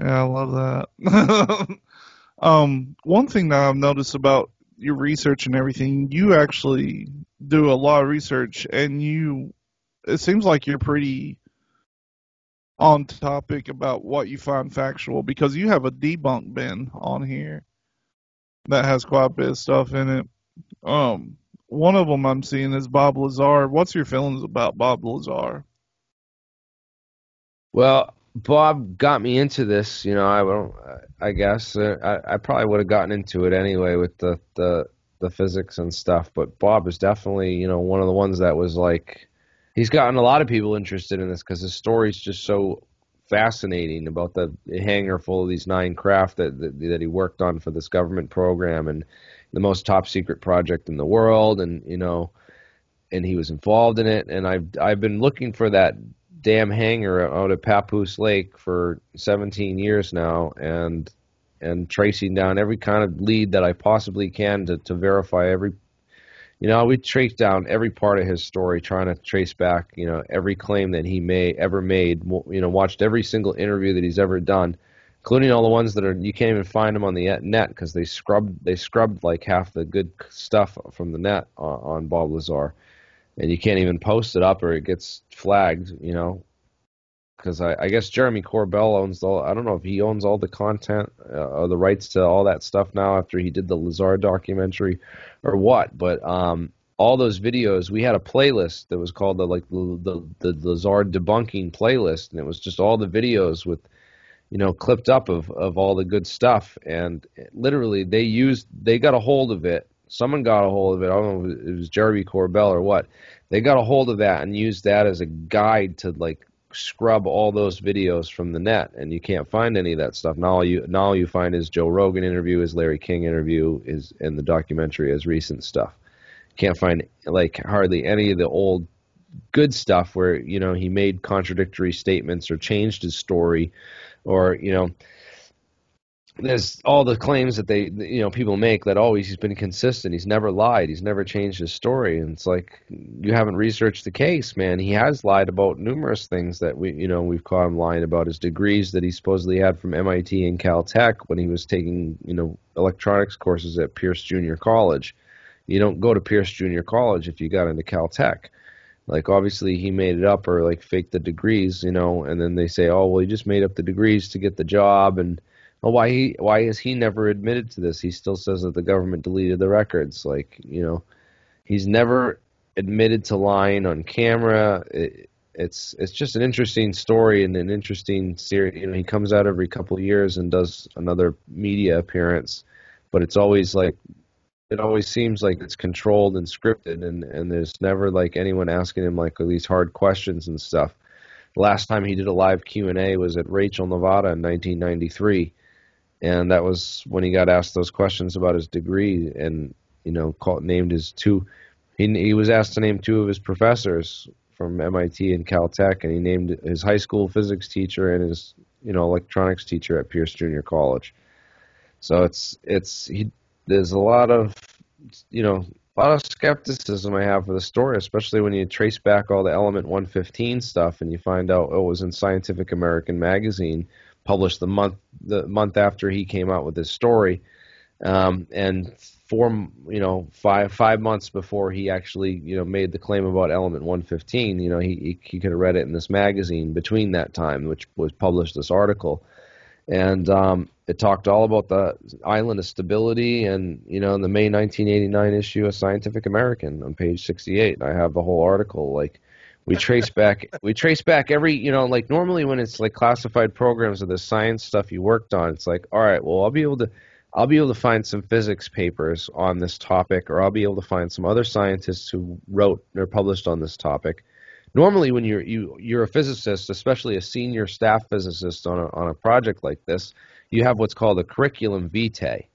Yeah, I love that. um, one thing that I've noticed about your research and everything, you actually do a lot of research, and you, it seems like you're pretty on topic about what you find factual because you have a debunk bin on here that has quite a bit of stuff in it. Um, one of them I'm seeing is Bob Lazar. What's your feelings about Bob Lazar? Well, Bob got me into this. You know, I don't. I guess uh, I, I probably would have gotten into it anyway with the, the the physics and stuff. But Bob is definitely you know one of the ones that was like he's gotten a lot of people interested in this because his story's just so fascinating about the hangar full of these nine craft that, that that he worked on for this government program and the most top secret project in the world and you know and he was involved in it. And I've I've been looking for that damn hangar out at Papoose Lake for 17 years now and and tracing down every kind of lead that I possibly can to, to verify every you know we traced down every part of his story trying to trace back you know every claim that he may ever made you know watched every single interview that he's ever done including all the ones that are you can't even find them on the net because they scrubbed they scrubbed like half the good stuff from the net on, on Bob Lazar and you can't even post it up or it gets flagged, you know. Because I, I guess Jeremy Corbell owns all. I don't know if he owns all the content uh, or the rights to all that stuff now after he did the Lazar documentary, or what. But um, all those videos, we had a playlist that was called the like the the, the Lazar debunking playlist, and it was just all the videos with, you know, clipped up of of all the good stuff. And literally, they used they got a hold of it. Someone got a hold of it. I don't know if it was Jeremy Corbell or what they got a hold of that and used that as a guide to like scrub all those videos from the net and you can't find any of that stuff now all you now all you find is joe rogan interview his larry king interview is and the documentary as recent stuff can't find like hardly any of the old good stuff where you know he made contradictory statements or changed his story or you know there's all the claims that they you know people make that always he's been consistent. He's never lied. He's never changed his story. And it's like you haven't researched the case man. He has lied about numerous things that we you know we've caught him lying about. His degrees that he supposedly had from MIT and Caltech when he was taking you know electronics courses at Pierce Junior College. You don't go to Pierce Junior College if you got into Caltech like obviously he made it up or like faked the degrees you know and then they say oh well he just made up the degrees to get the job and well, why he why is he never admitted to this? He still says that the government deleted the records. Like you know, he's never admitted to lying on camera. It, it's it's just an interesting story and an interesting series. You know, he comes out every couple of years and does another media appearance, but it's always like it always seems like it's controlled and scripted, and and there's never like anyone asking him like these hard questions and stuff. The last time he did a live Q and A was at Rachel, Nevada, in 1993 and that was when he got asked those questions about his degree, and you know, called, named his two. He he was asked to name two of his professors from MIT and Caltech, and he named his high school physics teacher and his you know electronics teacher at Pierce Junior College. So it's it's he. There's a lot of you know a lot of skepticism I have for the story, especially when you trace back all the Element 115 stuff and you find out oh, it was in Scientific American magazine published the month the month after he came out with his story, um, and four you know five five months before he actually you know made the claim about element 115 you know he he, he could have read it in this magazine between that time which was published this article and um, it talked all about the island of stability and you know in the May 1989 issue of Scientific American on page 68 I have the whole article like we trace back we trace back every you know like normally when it's like classified programs or the science stuff you worked on it's like all right well i'll be able to i'll be able to find some physics papers on this topic or i'll be able to find some other scientists who wrote or published on this topic normally when you're you you're a physicist especially a senior staff physicist on a, on a project like this you have what's called a curriculum vitae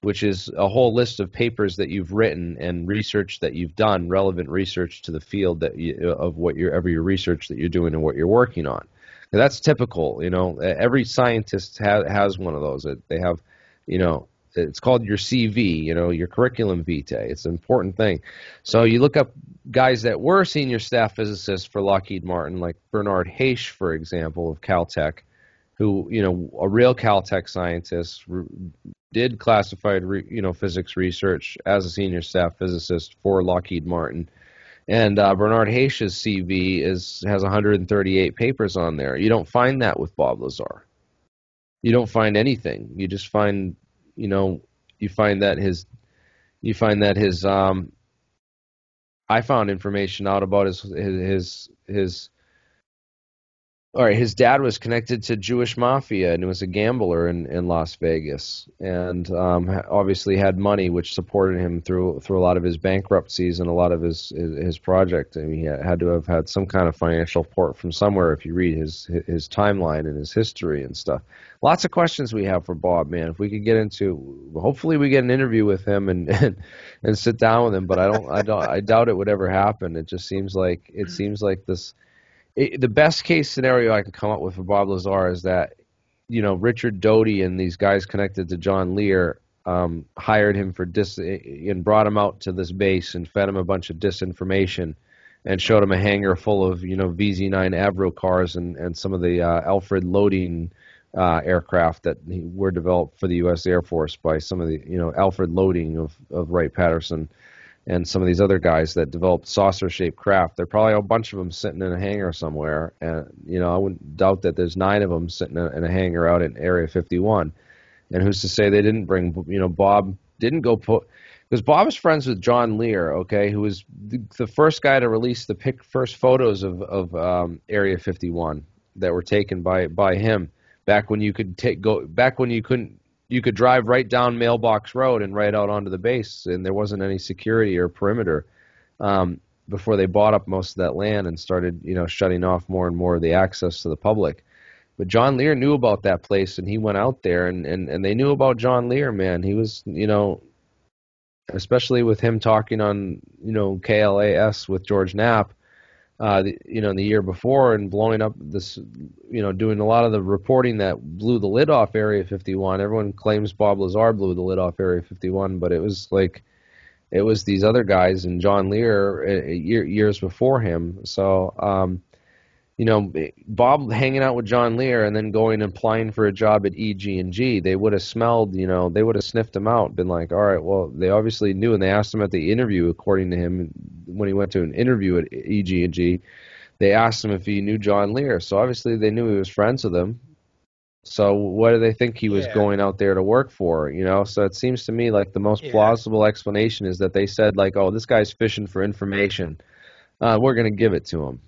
which is a whole list of papers that you've written and research that you've done, relevant research to the field that you, of what your research that you're doing and what you're working on. And that's typical, you know. Every scientist ha- has one of those. They have, you know, it's called your CV, you know, your curriculum vitae. It's an important thing. So you look up guys that were senior staff physicists for Lockheed Martin, like Bernard Haisch, for example, of Caltech, who, you know, a real Caltech scientist, did classified you know physics research as a senior staff physicist for Lockheed Martin. And uh, Bernard Haisch's CV is has 138 papers on there. You don't find that with Bob Lazar. You don't find anything. You just find, you know, you find that his, you find that his. Um, I found information out about his his his, his all right, his dad was connected to Jewish mafia and was a gambler in, in Las Vegas, and um, obviously had money, which supported him through through a lot of his bankruptcies and a lot of his his, his project. I mean, he had to have had some kind of financial support from somewhere if you read his his timeline and his history and stuff. Lots of questions we have for Bob, man. If we could get into, hopefully, we get an interview with him and and, and sit down with him. But I don't, I don't, I doubt it would ever happen. It just seems like it seems like this it, the best case scenario I can come up with for Bob Lazar is that you know Richard Doty and these guys connected to John Lear um, hired him for dis and brought him out to this base and fed him a bunch of disinformation and showed him a hangar full of you know VZ9 Avro cars and and some of the uh, Alfred Loedding uh, aircraft that were developed for the U.S. Air Force by some of the you know Alfred Loedding of of Wright Patterson and some of these other guys that developed saucer-shaped craft. There are probably a bunch of them sitting in a hangar somewhere, and you know I wouldn't doubt that there's nine of them sitting in a hangar out in Area 51. And who's to say they didn't bring? You know, Bob didn't go put because Bob is friends with John Lear, okay, who was the, the first guy to release the pic, first photos of of um, Area 51 that were taken by by him back when you could take go back when you couldn't you could drive right down Mailbox Road and right out onto the base, and there wasn't any security or perimeter um, before they bought up most of that land and started, you know, shutting off more and more of the access to the public. But John Lear knew about that place, and he went out there, and, and, and they knew about John Lear, man. He was, you know, especially with him talking on, you know, KLAS with George Knapp uh, the, you know, in the year before and blowing up this, you know, doing a lot of the reporting that blew the lid off Area 51. Everyone claims Bob Lazar blew the lid off Area 51, but it was like, it was these other guys and John Lear uh, year, years before him. So, um, you know, Bob hanging out with John Lear and then going and applying for a job at EG&G, they would have smelled, you know, they would have sniffed him out, been like, all right, well, they obviously knew, and they asked him at the interview, according to him, when he went to an interview at EG&G, they asked him if he knew John Lear. So obviously they knew he was friends with him. So what do they think he was Yeah. going out there to work for? You know, so it seems to me like the most Yeah. plausible explanation is that they said like, oh, this guy's fishing for information. Uh, we're going to give it to him.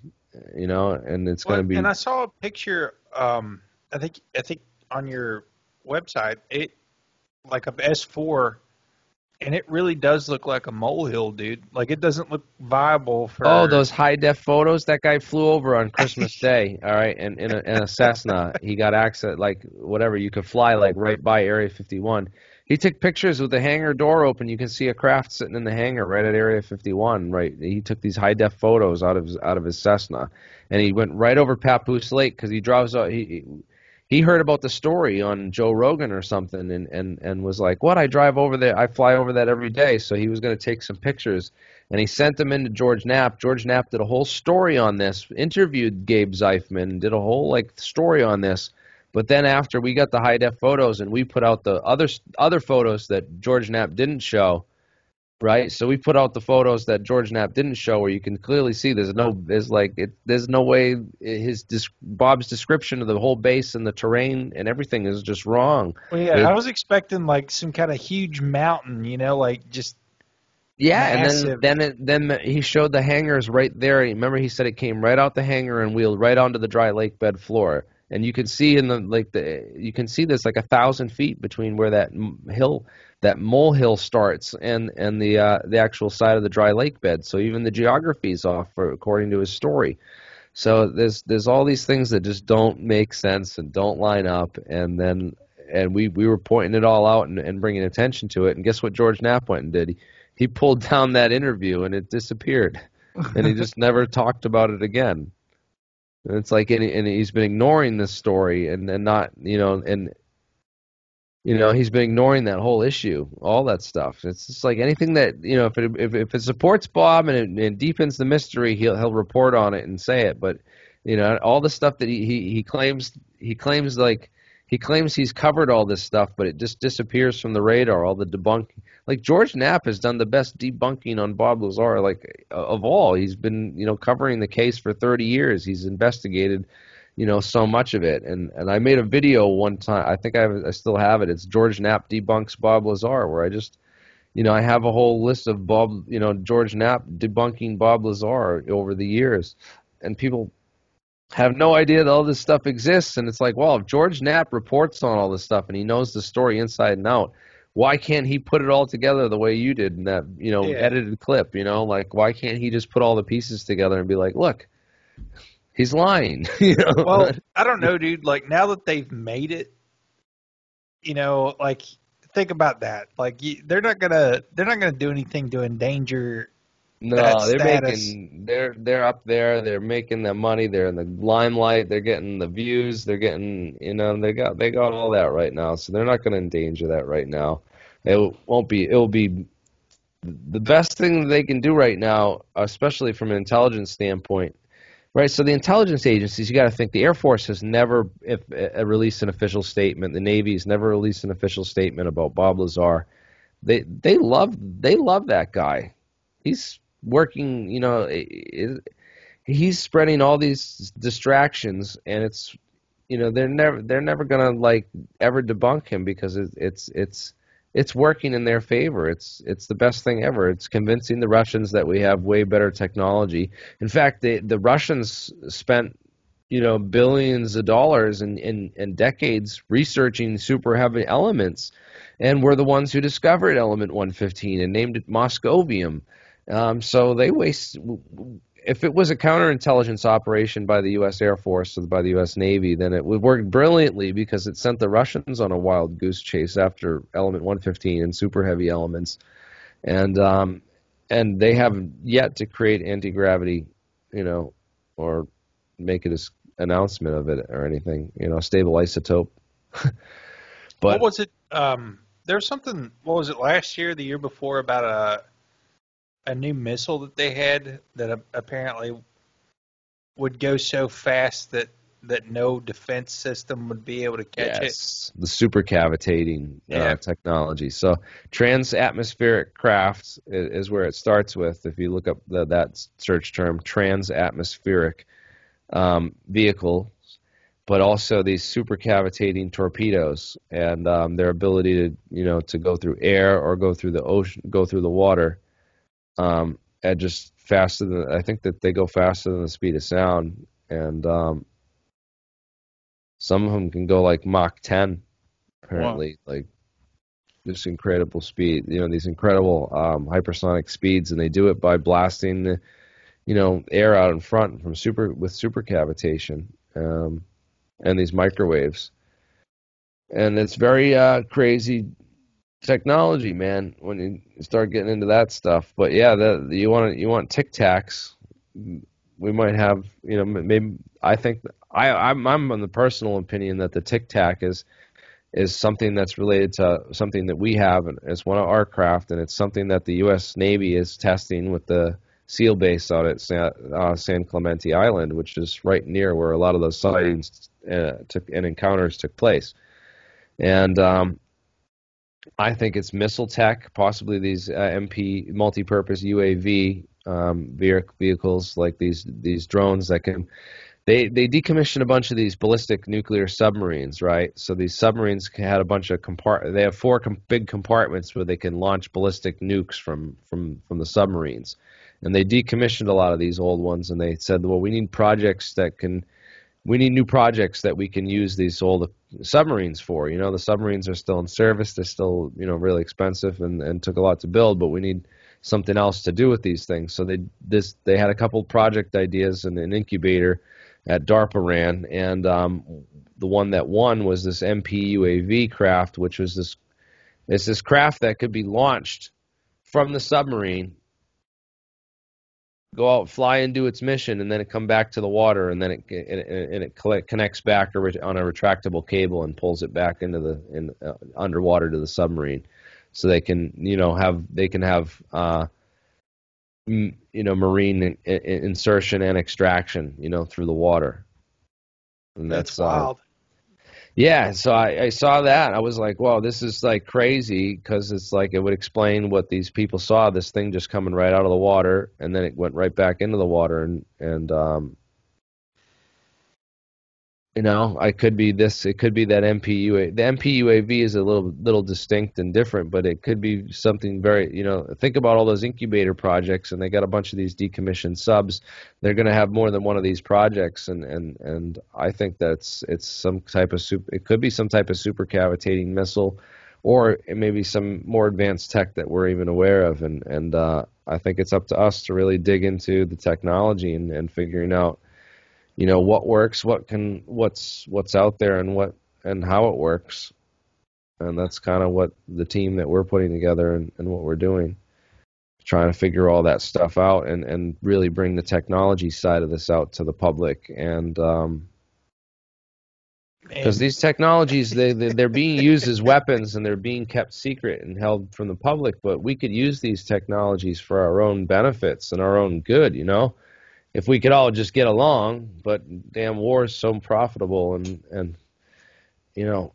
You know, and it's Well, going to be And I saw a picture. Um, I think I think on your website, it like a S4, and it really does look like a molehill, dude. Like it doesn't look viable for. Oh, those high def photos that guy flew over on Christmas Day. All right, and in a, in a Cessna, he got access like whatever you could fly like right by Area 51. He took pictures with the hangar door open. You can see a craft sitting in the hangar right at Area 51. Right, he took these high def photos out of his, out of his Cessna, and he went right over Papoose Lake because he drives. Uh, out- He he heard about the story on Joe Rogan or something, and and and was like, "What? I drive over there. I fly over that every day." So he was going to take some pictures and he sent them in to George Knapp. George Knapp did a whole story on this, interviewed Gabe Zeifman, did a whole like story on this. But then after we got the high def photos and we put out the other other photos that George Knapp didn't show, right? So we put out the photos that George Knapp didn't show, where you can clearly see there's no there's like it, there's no way his Bob's description of the whole base and the terrain and everything is just wrong. Well, yeah, it- I was expecting like some kind of huge mountain, you know, like just Yeah, Massive. and then then then he showed the hangars right there. Remember, he said it came right out the hangar and wheeled right onto the dry lake bed floor. And you can see in the like the you can see there's like a thousand feet between where that hill that molehill starts and and the uh, the actual side of the dry lake bed. So even the geography is off, for, according to his story. So there's there's all these things that just don't make sense and don't line up. And then and we we were pointing it all out and, and bringing attention to it. And guess what George Knapp went and did? He, he pulled down that interview and it disappeared, and he just never talked about it again. And it's like, and, and he's been ignoring this story and and not you know and. You know he's been ignoring that whole issue, all that stuff. It's just like anything that you know, if it if, if it supports Bob and it, deepens the mystery, he'll he'll report on it and say it. But you know, all the stuff that he, he, he claims he claims like he claims he's covered all this stuff, but it just disappears from the radar. All the debunking, like George Knapp has done the best debunking on Bob Lazar, like of all. He's been you know covering the case for 30 years. He's investigated you know so much of it, and and I made a video one time. I think I have, I still have it. It's George Knapp debunks Bob Lazar, where I just you know I have a whole list of Bob you know George Knapp debunking Bob Lazar over the years, and people have no idea that all this stuff exists. And it's like, well, if George Knapp reports on all this stuff and he knows the story inside and out, why can't he put it all together the way you did in that, you know, Yeah. edited clip? You know, like why can't he just put all the pieces together and be like, look, he's lying. you know? well, I don't know, dude. Like now that they've made it, you know, like think about that. Like you, they're not gonna they're not gonna do anything to endanger. No, they're status. making they're they're up there. They're making the money. They're in the limelight. They're getting the views. They're getting you know they got they got all that right now. So they're not going to endanger that right now. It won't be. It will be the best thing they can do right now, especially from an intelligence standpoint. Right. So the intelligence agencies, you got to think the Air Force has never if, uh, released an official statement. The Navy has never released an official statement about Bob Lazar. They they love they love that guy. He's working, you know, i- i- he's spreading all these distractions, and it's, you know, they're never they're never gonna like ever debunk him because it, it's it's it's working in their favor. It's it's the best thing ever. It's convincing the Russians that we have way better technology. In fact, the the Russians spent you know billions of dollars and in, decades researching super heavy elements, and were the ones who discovered element 115 and named it Moscovium. Um, so they waste. If it was a counterintelligence operation by the U.S. Air Force or by the U.S. Navy, then it would work brilliantly because it sent the Russians on a wild goose chase after element 115 and super heavy elements, and um, and they have yet to create anti gravity, you know, or make as announcement of it or anything. You know, stable isotope. but what was it? Um, there's something. What was it last year? The year before about a a new missile that they had that apparently would go so fast that that no defense system would be able to catch yes, it. The supercavitating uh, yeah. uh, technology. So trans-atmospheric craft is, is, where it starts with. If you look up the, that search term, trans-atmospheric um, vehicle, but also these supercavitating torpedoes and um, their ability to you know to go through air or go through the ocean, go through the water, um, at just faster than I think that they go faster than the speed of sound and um, some of them can go like Mach 10, apparently, wow. like just incredible speed. You know, these incredible um, hypersonic speeds, and they do it by blasting the, you know, air out in front from super with supercavitation um, and these microwaves. And it's very uh, crazy technology, man. When you start getting into that stuff, but yeah, the, you want you want tic tacs. We might have, you know, maybe I think I, I'm, I'm on the personal opinion that the Tic Tac is is something that's related to something that we have, and it's one of our craft, and it's something that the U.S. Navy is testing with the SEAL base out at San, uh, San Clemente Island, which is right near where a lot of those sightings uh, took and encounters took place. And um, I think it's missile tech, possibly these uh, MP multi-purpose UAV um, vehicles like these these drones that can they they decommissioned a bunch of these ballistic nuclear submarines, right? So these submarines had a bunch of compart. They have four com- big compartments where they can launch ballistic nukes from from from the submarines, and they decommissioned a lot of these old ones. And they said, well, we need projects that can, we need new projects that we can use these old submarines for. You know, the submarines are still in service. They're still you know really expensive and and took a lot to build, but we need something else to do with these things. So they this they had a couple project ideas and an incubator at DARPA ran, and um, the one that won was this MPUAV craft, which was this it's this craft that could be launched from the submarine, go out, fly and do its mission, and then it come back to the water, and then it and it, connects back on a retractable cable and pulls it back into the in, uh, underwater to the submarine, so they can you know have they can have uh, you know marine in, in, insertion and extraction you know through the water. And that's, that's wild. uh, yeah so I, I saw that i was like wow this is like crazy because it's like it would explain what these people saw this thing just coming right out of the water and then it went right back into the water and and um you know, I could be this. It could be that MPUA. The MPUAV is a little little distinct and different, but it could be something very. You know, think about all those incubator projects, and they got a bunch of these decommissioned subs. They're going to have more than one of these projects, and and and I think that's it's some type of super. It could be some type of supercavitating missile, or it may be some more advanced tech that we're even aware of, and and uh, I think it's up to us to really dig into the technology and, and figuring out you know what works, what can what's what's out there, and what and how it works, and that's kind of what the team that we're putting together and, and what we're doing, trying to figure all that stuff out and and really bring the technology side of this out to the public and. Um, because these technologies they, they they're being used as weapons and they're being kept secret and held from the public but we could use these technologies for our own benefits and our own good you know if we could all just get along, but damn war is so profitable and and you know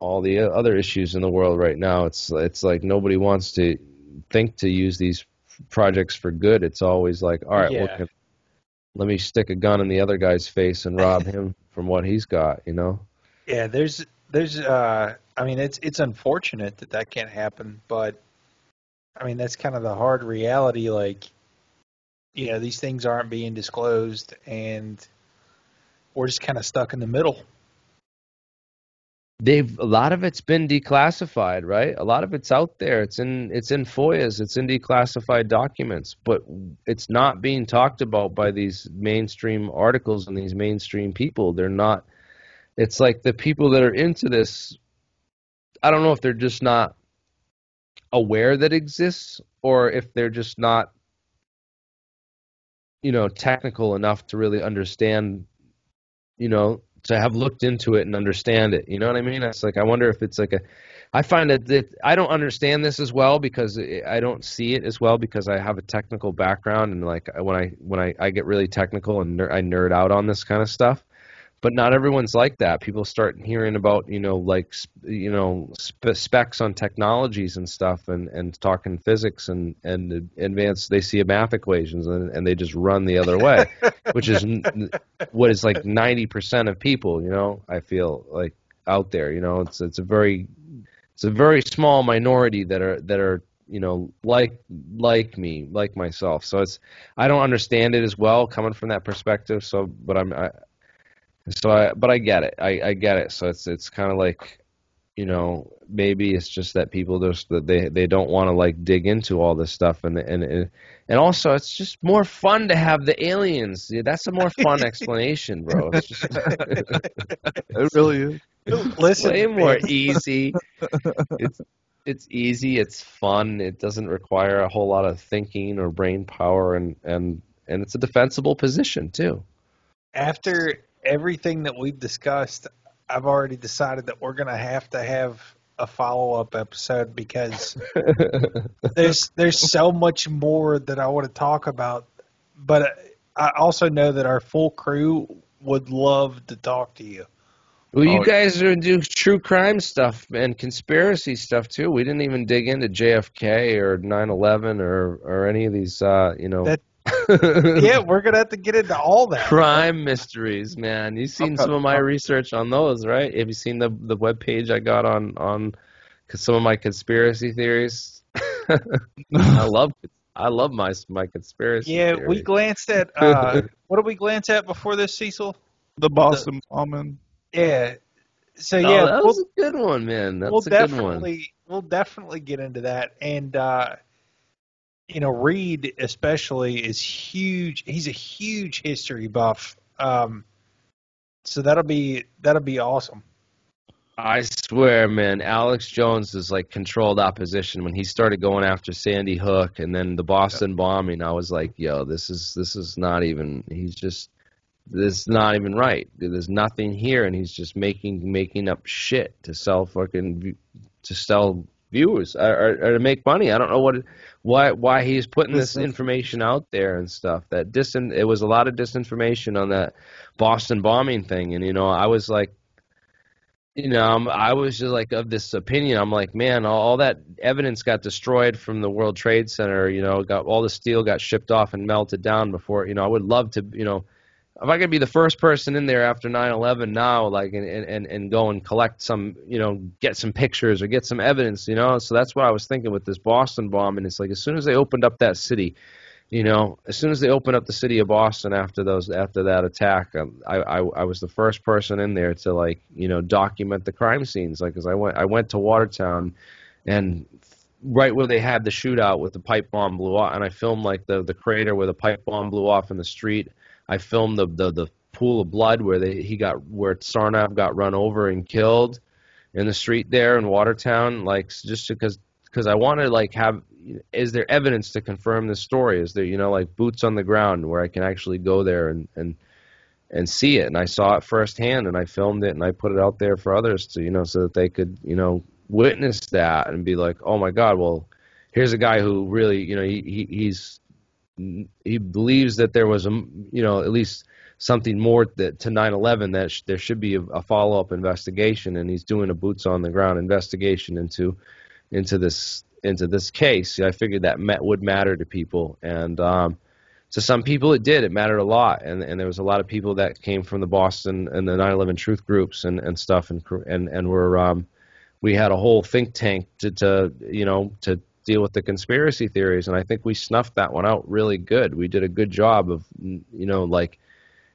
all the other issues in the world right now. It's it's like nobody wants to think to use these projects for good. It's always like, all right, yeah. well, let me stick a gun in the other guy's face and rob him from what he's got. You know? Yeah, there's there's uh, I mean, it's it's unfortunate that that can't happen, but I mean that's kind of the hard reality. Like you know these things aren't being disclosed and we're just kind of stuck in the middle. They've a lot of it's been declassified right? A lot of it's out there. It's in it's in foias. It's in declassified documents. But it's not being talked about by these mainstream articles and these mainstream people. They're not it's like the people that are into this i don't know if they're just not aware that exists or if they're just not you know technical enough to really understand you know to have looked into it and understand it. You know what i mean? It's like i wonder if it's like a i find that, that i don't understand this as well because i don't see it as well because i have a technical background and like when i when i, I get really technical and ner- i nerd out on this kind of stuff but not everyone's like that. People start hearing about you know like you know spe- specs on technologies and stuff, and and talking physics and and advanced. They see a math equations and and they just run the other way, which is what is like ninety percent of people. You know, I feel like out there. You know, it's it's a very it's a very small minority that are that are you know like like me like myself so it's i don't understand it as well coming from that perspective so but i'm I, so I, but I get it. I, I get it. So it's it's kind of like, you know, maybe it's just that people just that they they don't want to like dig into all this stuff, and and and also it's just more fun to have the aliens. Yeah, that's a more fun explanation, bro. It's just, it really is. Listen, way more easy. It's it's easy. It's fun. It doesn't require a whole lot of thinking or brain power, and and and it's a defensible position too. After everything that we've discussed, I've already decided that we're going to have to have a follow up episode because there's there's so much more that I want to talk about. But I also know that our full crew would love to talk to you. Well, you oh, guys are do true crime stuff and conspiracy stuff too. We didn't even dig into JFK or 9/11 or or any of these, uh, you know. That, yeah, we're gonna have to get into all that. Crime mysteries, man. You've seen some of my research on those, right? Have you seen the the web page I got on on some of my conspiracy theories? I love I love my my conspiracy. Yeah, theory. we glanced at uh, what did we glance at before this, Cecil? The Boston bombing. Yeah. So oh, yeah, that was we'll, a good one, man. That's we'll a definitely good one. we'll definitely get into that and. uh you know, Reed especially is huge. He's a huge history buff. Um, so that'll be that'll be awesome. I swear, man, Alex Jones is like controlled opposition. When he started going after Sandy Hook and then the Boston yep. bombing, I was like, yo, this is this is not even. He's just this is not even right. There's nothing here, and he's just making making up shit to sell fucking to sell viewers or, or, or to make money. I don't know what why why he's putting this information out there and stuff. That disin it was a lot of disinformation on that Boston bombing thing, and you know I was like, you know I'm, I was just like of this opinion. I'm like, man, all, all that evidence got destroyed from the World Trade Center. You know, got all the steel got shipped off and melted down before. You know, I would love to, you know if I could be the first person in there after 9/11 now, like and, and and go and collect some, you know, get some pictures or get some evidence, you know. So that's what I was thinking with this Boston bomb, and it's like as soon as they opened up that city, you know, as soon as they opened up the city of Boston after those after that attack, um, I, I I was the first person in there to like you know document the crime scenes, like as I went I went to Watertown, and right where they had the shootout with the pipe bomb blew off, and I filmed like the the crater where the pipe bomb blew off in the street I filmed the the, the pool of blood where they he got where Tsarnaev got run over and killed in the street there in Watertown, like just because because I want to like have is there evidence to confirm the story? Is there you know like boots on the ground where I can actually go there and and and see it? And I saw it firsthand, and I filmed it, and I put it out there for others to you know so that they could you know witness that and be like, oh my God, well here's a guy who really you know he, he he's he believes that there was a you know at least something more that, to 9/11 that sh- there should be a, a follow-up investigation, and he's doing a boots on the ground investigation into into this into this case. I figured that met, would matter to people, and um, to some people it did. It mattered a lot, and and there was a lot of people that came from the Boston and the 9/11 truth groups and and stuff, and and and were um, we had a whole think tank to, to you know to deal with the conspiracy theories, and I think we snuffed that one out really good. We did a good job of, you know, like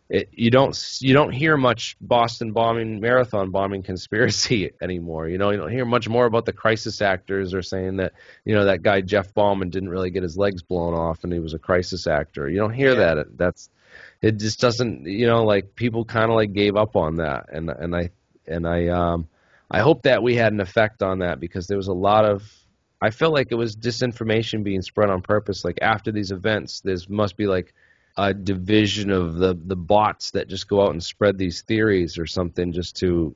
it, you don't you don't hear much Boston bombing, marathon bombing conspiracy anymore. You know, you don't hear much more about the crisis actors or saying that you know that guy Jeff Bauman didn't really get his legs blown off and he was a crisis actor. You don't hear yeah. that. That's it. Just doesn't. You know, like people kind of like gave up on that, and and I and I um I hope that we had an effect on that because there was a lot of I felt like it was disinformation being spread on purpose. Like after these events, there must be like a division of the the bots that just go out and spread these theories or something just to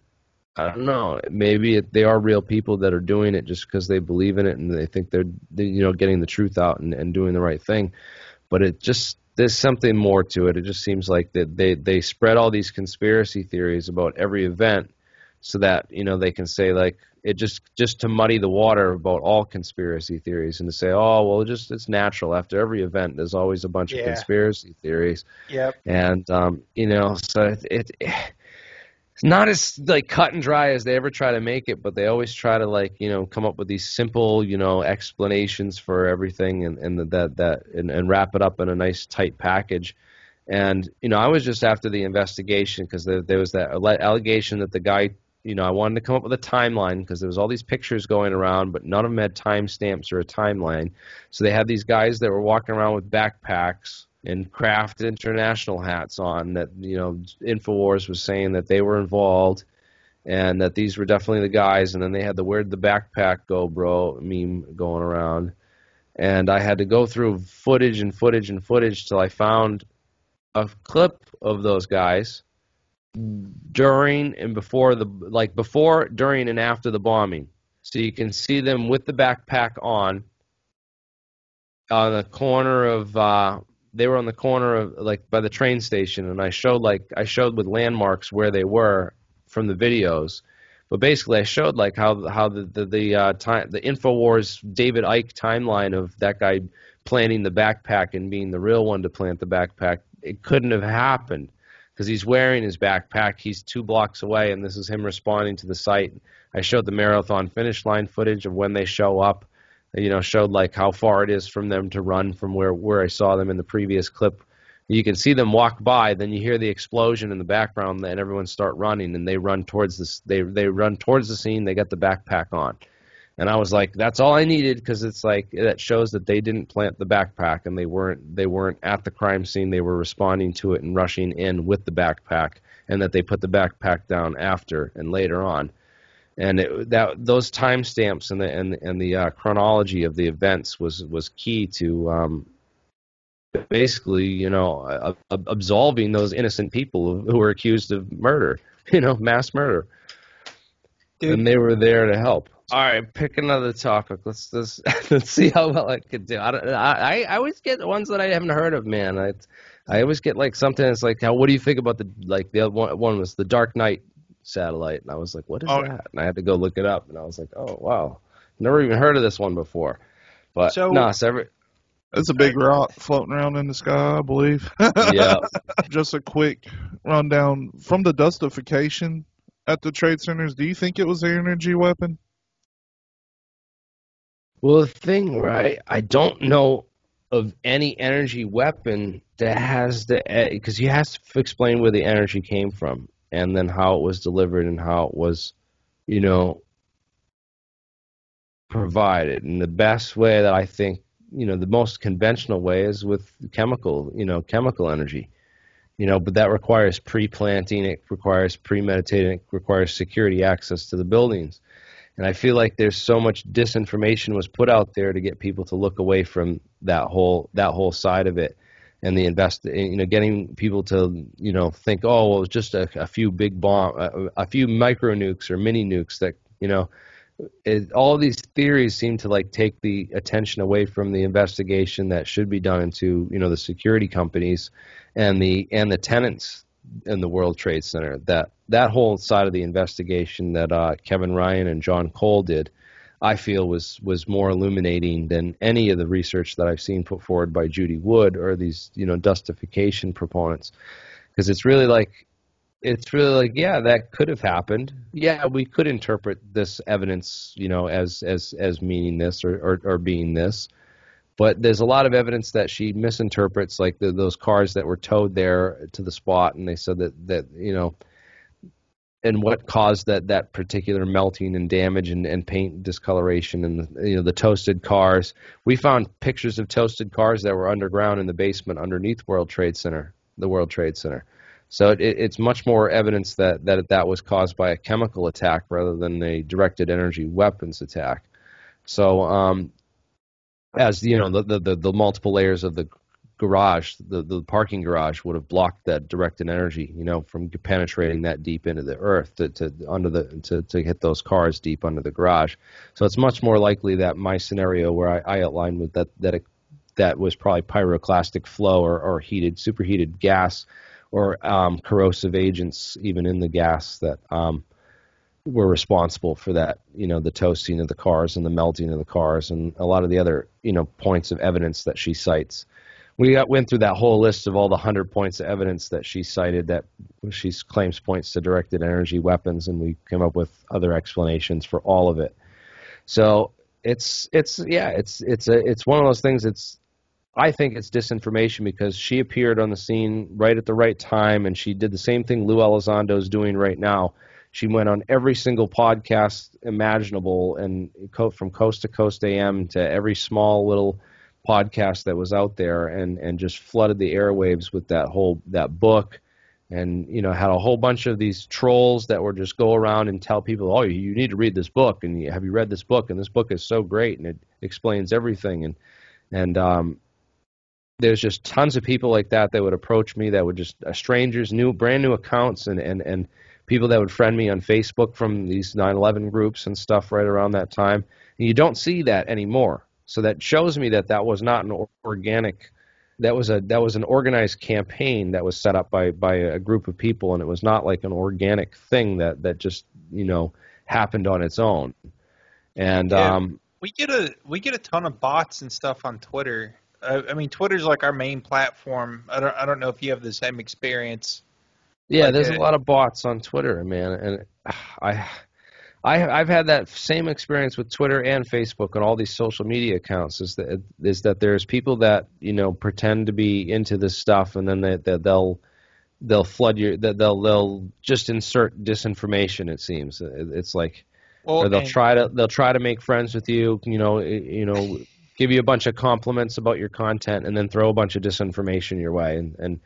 I don't know. Maybe it, they are real people that are doing it just because they believe in it and they think they're, they, you know getting the truth out and, and doing the right thing. But it just there's something more to it. It just seems like that they they spread all these conspiracy theories about every event so that you know they can say like it just just to muddy the water about all conspiracy theories and to say oh well just it's natural after every event there's always a bunch Yeah. of conspiracy theories Yep. and um, you know, so it, it it's not as like cut and dry as they ever try to make it, but they always try to like you know come up with these simple you know explanations for everything and and that that and, and wrap it up in a nice tight package. And you know, I was just after the investigation because there, there was that alle- allegation that the guy, you know, I wanted to come up with a timeline because there was all these pictures going around, but none of them had timestamps or a timeline. So they had these guys that were walking around with backpacks and Craft International hats on that you know Infowars was saying that they were involved and that these were definitely the guys. And then they had the where'd the backpack go bro? meme going around. And I had to go through footage and footage and footage till I found a clip of those guys during and before the like before during and after the bombing. So you can see them with the backpack on on the corner of uh they were on the corner of like by the train station. And I showed like I showed with landmarks where they were from the videos. But basically I showed like how how the the, the uh time the Infowars David Icke timeline of that guy planting the backpack and being the real one to plant the backpack. It couldn't have happened because he's wearing his backpack he's two blocks away and this is him responding to the site I showed the marathon finish line footage of when they show up you know showed like how far it is from them to run from where where I saw them in the previous clip. You can see them walk by, then you hear the explosion in the background, and everyone start running, and they run towards this. They they run towards the scene. They got the backpack on, and I was like, that's all I needed because it's like that shows that they didn't plant the backpack, and they weren't they weren't at the crime scene. They were responding to it and rushing in with the backpack, and that they put the backpack down after and later on and it, that those timestamps and the and and the uh, chronology of the events was was key to um, basically you know uh, uh, absolving those innocent people who were accused of murder, you know, mass murder, Dude. and they were there to help. All right, pick another topic. Let's let's let's see how well I could do. I, I I always get ones that I haven't heard of, man. I I always get like something that's like, how, what do you think about the like the other one, one was the Dark Knight satellite, and I was like, what is Oh. that? And I had to go look it up, and I was like, oh wow, never even heard of this one before. But So- no, so every, It's a big rock floating around in the sky, I believe. yeah, Just a quick rundown from the dustification at the trade centers. Do you think it was an energy weapon? Well, the thing, right? I don't know of any energy weapon that has the eh, because you have to explain where the energy came from and then how it was delivered and how it was, you know, provided. And the best way that I think, you know, the most conventional way is with chemical, you know, chemical energy. You know, but that requires pre-planting, it requires premeditating, it requires security access to the buildings. And I feel like there's so much disinformation was put out there to get people to look away from that whole that whole side of it, and the invest you know getting people to you know think oh well it was just a, a few big bomb a, a few micro nukes or mini nukes that you know it, all these theories seem to like take the attention away from the investigation that should be done into you know the security companies and the and the tenants in the World Trade Center. That that whole side of the investigation that uh, Kevin Ryan and John Cole did, I feel was was more illuminating than any of the research that I've seen put forward by Judy Wood or these you know dustification proponents, because it's really like it's really like yeah that could have happened. Yeah we could interpret this evidence you know as as as meaning this or or, or being this but there's a lot of evidence that she misinterprets like the, those cars that were towed there to the spot and they said that that you know and what caused that that particular melting and damage and, and paint discoloration and the, you know the toasted cars we found pictures of toasted cars that were underground in the basement underneath World Trade Center the World Trade Center so it, it's much more evidence that, that that was caused by a chemical attack rather than a directed energy weapons attack. So um, as you know, the, the the multiple layers of the garage, the the parking garage, would have blocked that directed energy, you know, from penetrating that deep into the earth to, to under the to, to hit those cars deep under the garage. So it's much more likely that my scenario where I, I outlined with that that it, that was probably pyroclastic flow or, or heated superheated gas or um, corrosive agents even in the gas that um, were responsible for that, you know, the toasting of the cars and the melting of the cars and a lot of the other, you know, points of evidence that she cites. We got, went through that whole list of all the hundred points of evidence that she cited that she claims points to directed energy weapons, and we came up with other explanations for all of it. So it's it's yeah it's it's a it's one of those things. It's I think it's disinformation because she appeared on the scene right at the right time, and she did the same thing Lou Elizondo is doing right now she went on every single podcast imaginable and from coast to coast AM to every small little podcast that was out there and, and just flooded the airwaves with that whole that book. And you know had a whole bunch of these trolls that would just go around and tell people oh you need to read this book and have you read this book? And this book is so great and it explains everything. And and um, there's just tons of people like that that would approach me that would just uh, strangers new brand new accounts and and and people that would friend me on Facebook from these 9/11 groups and stuff right around that time. And you don't see that anymore. So that shows me that that was not an organic that was a that was an organized campaign that was set up by by a group of people and it was not like an organic thing that that just, you know, happened on its own. And yeah, um we get a we get a ton of bots and stuff on Twitter. I, I mean, Twitter's like our main platform. I don't I don't know if you have the same experience yeah, like there's it, a lot of bots on Twitter, man, and ah, I, I, I've had that same experience with Twitter and Facebook and all these social media accounts. Is that is that there's people that you know pretend to be into this stuff, and then they, they they'll they'll flood your they'll they'll just insert disinformation. It seems it's like, well, or they'll and, try to they'll try to make friends with you. You know, eh, you know, give you a bunch of compliments about your content, and then throw a bunch of disinformation your way, and and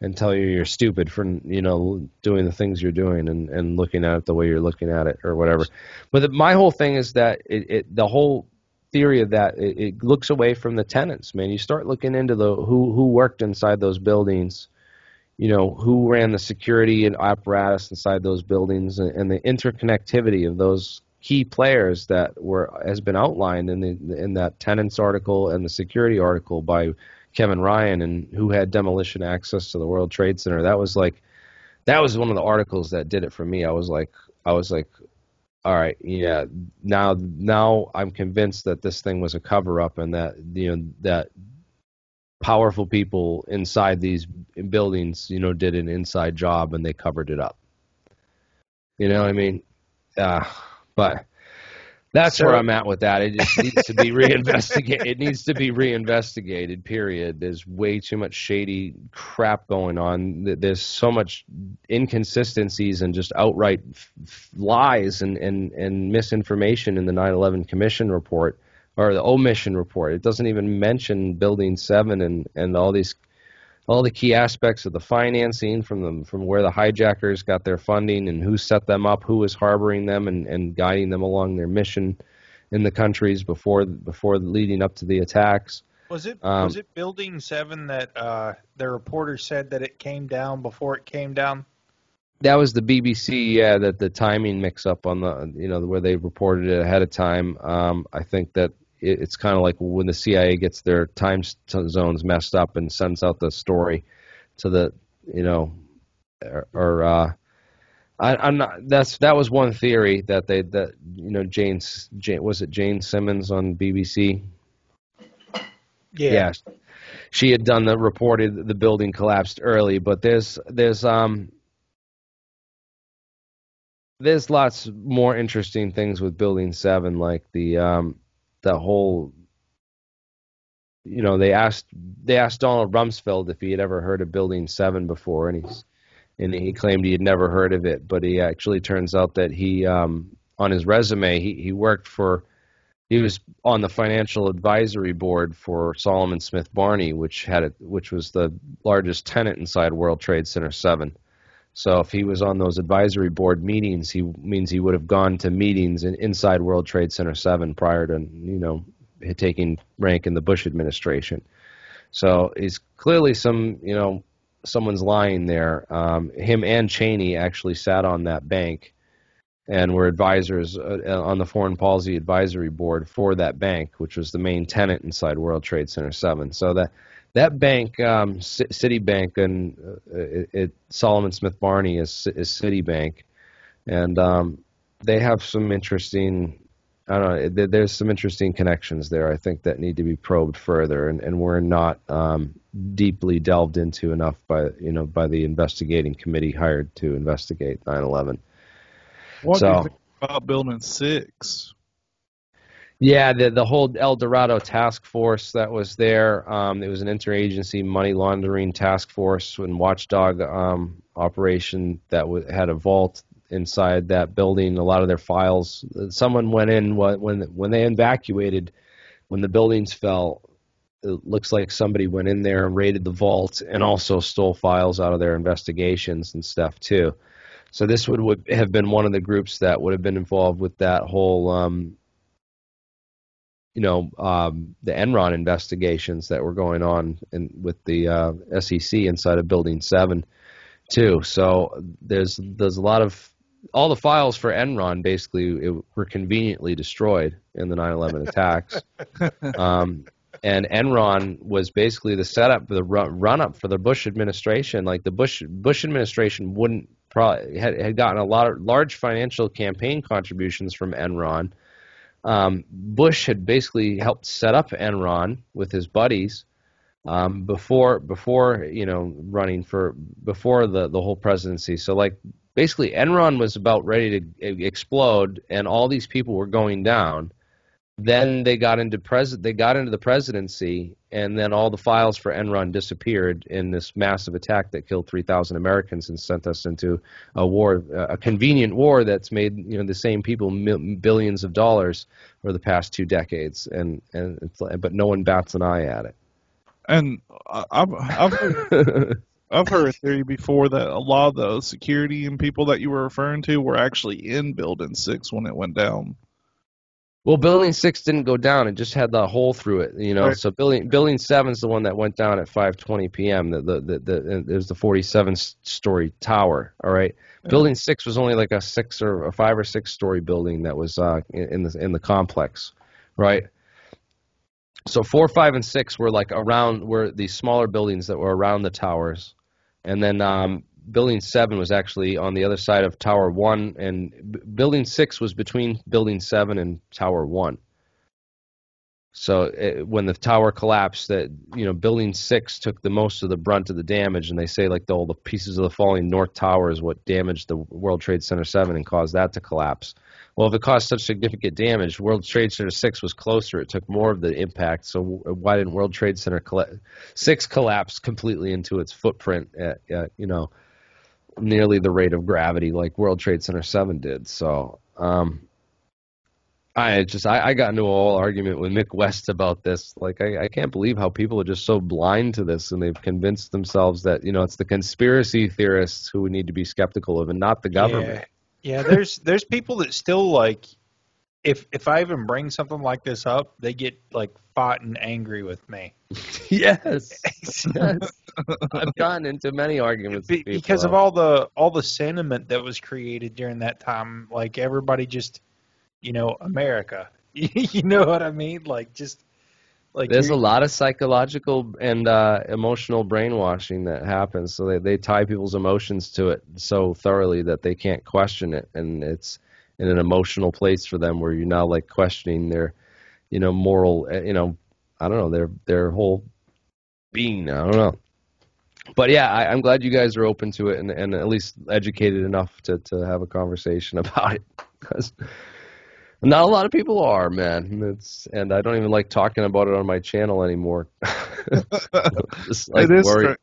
and tell you you're stupid for you know doing the things you're doing and and looking at it the way you're looking at it or whatever. But the, my whole thing is that it, it the whole theory of that it, it, looks away from the tenants. Man, you start looking into the who who worked inside those buildings. You know who ran the security and apparatus inside those buildings, and, and the interconnectivity of those key players that were has been outlined in the in that tenants article and the security article by Kevin Ryan and who had demolition access to the World Trade Center. That was like that was one of the articles that did it for me. I was like I was like all right, yeah, now now I'm convinced that this thing was a cover up and that you know that powerful people inside these buildings, you know, did an inside job and they covered it up. You know what I mean? Uh, but that's so, where I'm at with that. It just needs to be reinvestigated. it needs to be reinvestigated. Period. There's way too much shady crap going on. There's so much inconsistencies and just outright f- lies and, and, and misinformation in the 9/11 Commission report or the omission report. It doesn't even mention Building Seven and and all these all the key aspects of the financing from them from where the hijackers got their funding and who set them up, who was harboring them and, and guiding them along their mission in the countries before before leading up to the attacks. Was it um, was it Building Seven that uh, the reporter said that it came down before it came down? That was the BBC. Yeah, that the timing mix up on the you know where they reported it ahead of time. Um, I think that it's kind of like when the CIA gets their time zones messed up and sends out the story to the you know or, or uh, I, am not. That's that was one theory that they that you know Jane's Jane was it Jane Simmons on BBC. Yeah. yeah. She had done the reported the building collapsed early, but there's there's um there's lots more interesting things with building seven, like the um the whole you know they asked they asked Donald Rumsfeld if he had ever heard of Building Seven before, and he's and he claimed he had never heard of it, but he actually turns out that he um, on his resume he he worked for he was on the financial advisory board for Salomon Smith Barney, which had it, which was the largest tenant inside World Trade Center Seven. So if he was on those advisory board meetings, he means he would have gone to meetings in, inside World Trade Center Seven prior to you know taking rank in the Bush administration. So he's clearly some, you know, someone's lying there. Um, him and Cheney actually sat on that bank and were advisors uh, on the Foreign Policy Advisory Board for that bank, which was the main tenant inside World Trade Center 7. So that that bank, um, C- Citibank, and uh, it, it, Salomon Smith Barney is, is Citibank, and um, they have some interesting. I don't know. There's some interesting connections there. I think that need to be probed further, and, and we're not um, deeply delved into enough by you know by the investigating committee hired to investigate 9/11. What So- do you think about Building Six? Yeah, the the whole El Dorado task force that was there. Um, it was an interagency money laundering task force and watchdog um, operation that w- had a vault inside that building. A lot of their files. Someone went in when when they evacuated, when the buildings fell. It looks like somebody went in there and raided the vault and also stole files out of their investigations and stuff too. So this would, would have been one of the groups that would have been involved with that whole um, you know um, the Enron investigations that were going on in, with the uh, SEC inside of Building Seven, too. So there's there's a lot of all the files for Enron basically it, were conveniently destroyed in the 9/11 attacks. um, and Enron was basically the setup for the run, run up for the Bush administration. Like the Bush Bush administration wouldn't probably had, had gotten a lot of large financial campaign contributions from Enron um, Bush had basically helped set up Enron with his buddies um, before before you know running for before the the whole presidency. So like basically Enron was about ready to explode, and all these people were going down. Then they got into pres they got into the presidency, and then all the files for Enron disappeared in this massive attack that killed 3,000 Americans and sent us into a war, a convenient war that's made you know the same people mil- billions of dollars for the past two decades, and and it's, but no one bats an eye at it. And I've I've heard. I've heard a theory before that a lot of the security and people that you were referring to were actually in Building Six when it went down. Well, Building Six didn't go down; it just had the hole through it, you know. Right. So Building Building Seven's the one that went down at 5:20 p.m. The the the, the it was the 47 story tower. All right. Building Six was only like a six or a five or six story building that was uh, in, in the in the complex, right? So four, five, and six were like around were these smaller buildings that were around the towers, and then um, building seven was actually on the other side of Tower One, and b- building six was between building seven and Tower One. So it, when the tower collapsed, that you know, building six took the most of the brunt of the damage, and they say like the, all the pieces of the falling north tower is what damaged the World Trade Center seven and caused that to collapse. Well, if it caused such significant damage, World Trade Center six was closer; it took more of the impact. So why didn't World Trade Center colla- six collapse completely into its footprint at, at you know nearly the rate of gravity like World Trade Center seven did? So. Um, I just I, I got into a whole argument with Mick West about this. Like I, I can't believe how people are just so blind to this and they've convinced themselves that, you know, it's the conspiracy theorists who we need to be skeptical of and not the government. Yeah, yeah there's there's people that still like if if I even bring something like this up, they get like fought and angry with me. yes. yes. I've gotten into many arguments Be- with people. because of all the all the sentiment that was created during that time. Like everybody just, you know, America. you know what I mean? Like just like There's a lot of psychological and uh, emotional brainwashing that happens. So they, they tie people's emotions to it so thoroughly that they can't question it, and it's in an emotional place for them where you're now like questioning their, you know, moral, uh, you know, I don't know, their their whole being. I don't know. But yeah, I, I'm glad you guys are open to it and, and at least educated enough to, to have a conversation about it because not a lot of people are, man. It's and I don't even like talking about it on my channel anymore. Just like it is.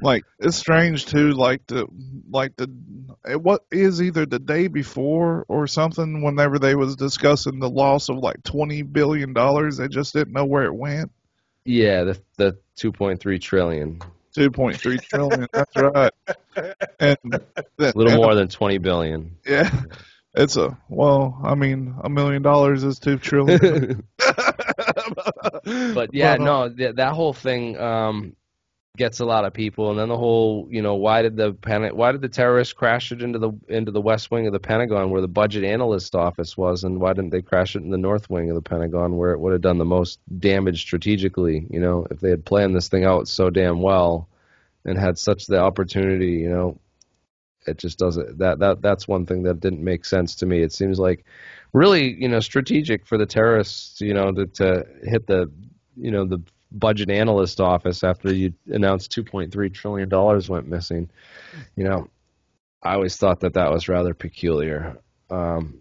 Like it's strange too. Like the like the it, what is either the day before or something. Whenever they was discussing the loss of like twenty billion dollars, they just didn't know where it went. Yeah, the the 2.3 trillion, Two point three trillion. That's right. And a little more than 20 billion. Yeah. It's a well. I mean, a million dollars is two trillion. but yeah, But, uh, no, th- that whole thing um, gets a lot of people, and then the whole, you know, why did the Pen- why did the terrorists crash it into the into the west wing of the Pentagon where the budget analyst office was, and why didn't they crash it in the north wing of the Pentagon where it would have done the most damage strategically? You know, if they had planned this thing out so damn well and had such the opportunity, you know, it just doesn't. That that that's one thing that didn't make sense to me. It seems like really, you know, strategic for the terrorists, you know, to, to hit the, you know, the budget analyst office after you announced 2.3 trillion dollars went missing. You know, I always thought that that was rather peculiar. Um,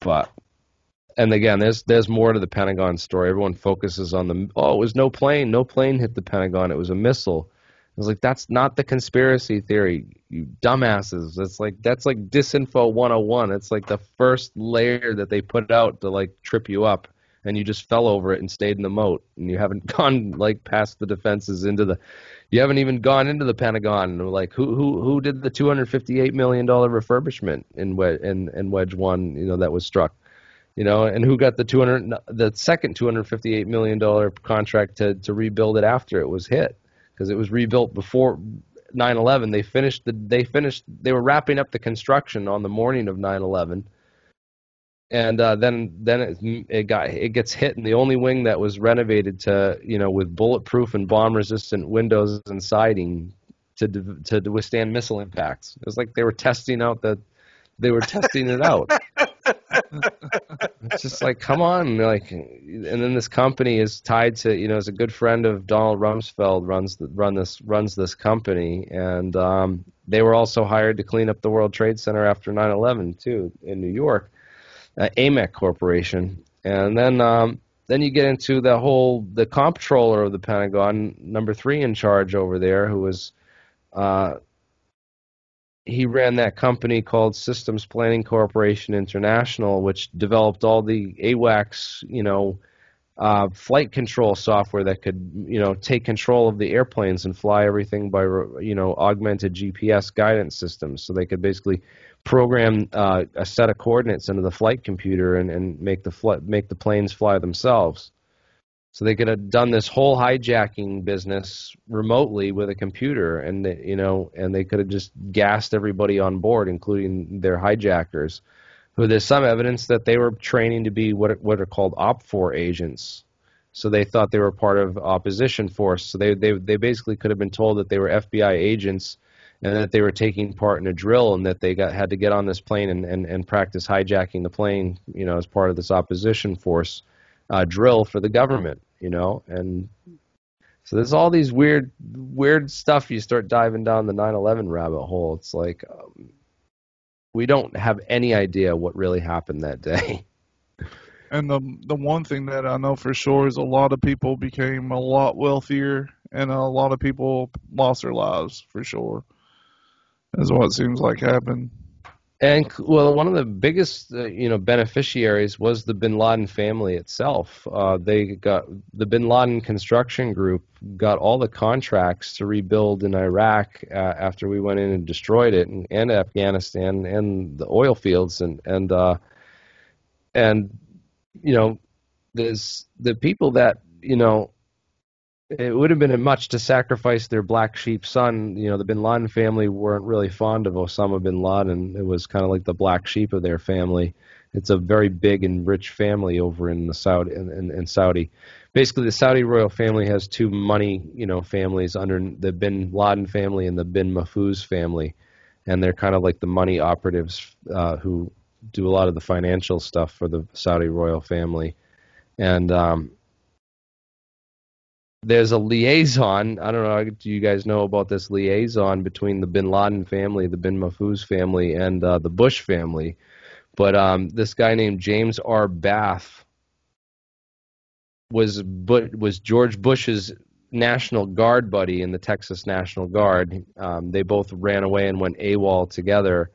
but and again, there's there's more to the Pentagon story. Everyone focuses on the oh, it was no plane, no plane hit the Pentagon. It was a missile. I was like, that's not the conspiracy theory, you dumbasses. It's like that's like disinfo 101. It's like the first layer that they put out to like trip you up, and you just fell over it and stayed in the moat, and you haven't gone like past the defenses into the, you haven't even gone into the Pentagon. And like, who who who did the 258 million dollar refurbishment in wedge in, in wedge one? You know that was struck. You know, and who got the 200, the second 258 million dollar contract to to rebuild it after it was hit? because it was rebuilt before 9/11. They finished the they finished they were wrapping up the construction on the morning of 9/11, and uh, then then it, it got it gets hit, and the only wing that was renovated to you know with bulletproof and bomb resistant windows and siding to to, withstand missile impacts. It was like they were testing out the they were testing it out. it's just like, come on, like, and then this company is tied to, you know, is a good friend of Donald Rumsfeld runs the, run this runs this company, and um, they were also hired to clean up the World Trade Center after 9/11 too in New York, uh, AMEC Corporation, and then um, then you get into the whole the comptroller of the Pentagon, number three in charge over there, who was. Uh, he ran that company called Systems Planning Corporation International, which developed all the AWACS, you know, uh, flight control software that could, you know, take control of the airplanes and fly everything by, you know, augmented GPS guidance systems. So they could basically program uh, a set of coordinates into the flight computer and, and make the fl- make the planes fly themselves. So they could have done this whole hijacking business remotely with a computer, and they, you know, and they could have just gassed everybody on board, including their hijackers. Who there's some evidence that they were training to be what what are called OPFOR agents. So they thought they were part of opposition force. So they they they basically could have been told that they were FBI agents and that they were taking part in a drill and that they got had to get on this plane and, and, and practice hijacking the plane, you know, as part of this opposition force uh, drill for the government, you know, and so there's all these weird, weird stuff. You start diving down the 9/11 rabbit hole. It's like um, we don't have any idea what really happened that day. And the the one thing that I know for sure is a lot of people became a lot wealthier, and a lot of people lost their lives for sure. Is what seems like happened. And well, one of the biggest, uh, you know, beneficiaries was the Bin Laden family itself. Uh, they got the Bin Laden construction group got all the contracts to rebuild in Iraq uh, after we went in and destroyed it, and, and Afghanistan and the oil fields, and and uh, and you know, there's the people that you know it would have been much to sacrifice their black sheep son. You know, the Bin Laden family weren't really fond of Osama bin Laden. It was kind of like the black sheep of their family. It's a very big and rich family over in the Saudi in, in, in Saudi. Basically, the Saudi royal family has two money, you know, families under the Bin Laden family and the Bin Mahfouz family, and they're kind of like the money operatives uh, who do a lot of the financial stuff for the Saudi royal family. And um, there's a liaison. I don't know. Do you guys know about this liaison between the Bin Laden family, the Bin Mahfouz family, and uh, the Bush family? But um, this guy named James R. Bath was but was George Bush's National Guard buddy in the Texas National Guard. Um, they both ran away and went AWOL together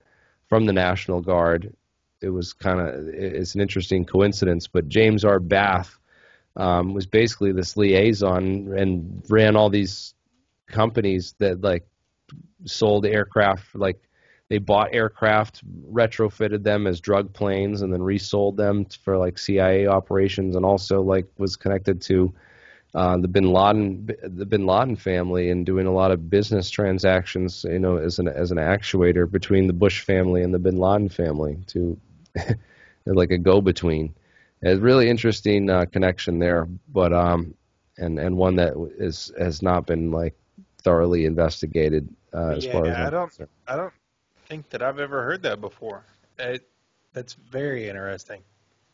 from the National Guard. It was kind of it's an interesting coincidence, but James R. Bath um, was basically this liaison and ran all these companies that like sold aircraft like they bought aircraft, retrofitted them as drug planes, and then resold them for like CIA operations, and also like was connected to uh, the Bin Laden the Bin Laden family and doing a lot of business transactions, you know, as an as an actuator between the Bush family and the Bin Laden family to like a go between. It's really interesting uh, connection there, but um, and and one that is has not been like thoroughly investigated uh, as yeah, far as I I'm don't, concerned. I don't think that I've ever heard that before. It, that's very interesting.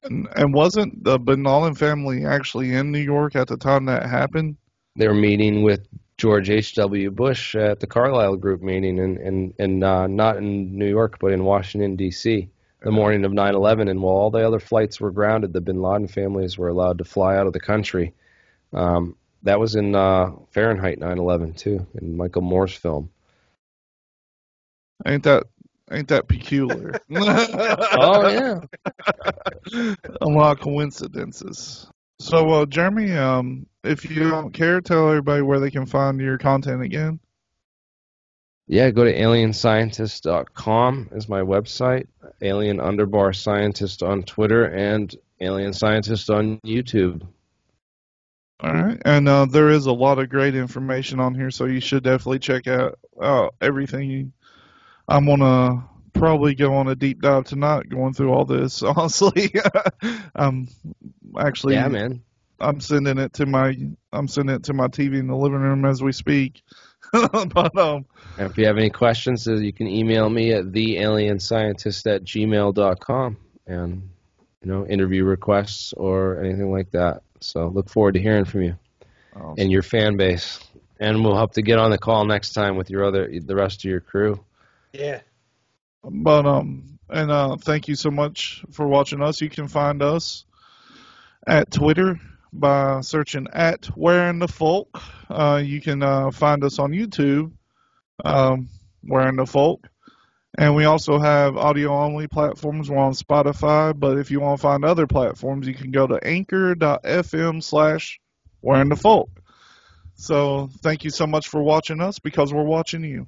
And, and wasn't the Bin Laden family actually in New York at the time that happened? They were meeting with George H.W. Bush at the Carlyle Group meeting, in in, in uh, not in New York, but in Washington D.C. The morning of 9/11, and while all the other flights were grounded, the Bin Laden families were allowed to fly out of the country. Um, that was in uh, Fahrenheit 9/11 too, in Michael Moore's film. Ain't that ain't that peculiar? Oh yeah. a lot of coincidences. So, uh, Jeremy, um, if you don't care, tell everybody where they can find your content again. Yeah, go to alienscientist.com is my website. Alien underbar scientist on Twitter and alien scientist on YouTube. All right, and uh, there is a lot of great information on here, so you should definitely check out uh, everything. You, I'm gonna probably go on a deep dive tonight, going through all this. Honestly, I'm actually Yeah, man. I'm sending it to my I'm sending it to my TV in the living room as we speak. but um, And if you have any questions, uh, you can email me at thealienscientist at gmail.com and you know interview requests or anything like that. So look forward to hearing from you awesome. and your fan base. And we'll have to get on the call next time with your other the rest of your crew. Yeah. But um, and uh, thank you so much for watching us. You can find us at Twitter by searching at Wearing the Folk. Uh, you can uh, find us on YouTube, um, Wearing the Folk, and we also have audio only platforms. We're on Spotify, but if you want to find other platforms, you can go to Anchor.fm slash Wearing the Folk. So thank you so much for watching us because we're watching you.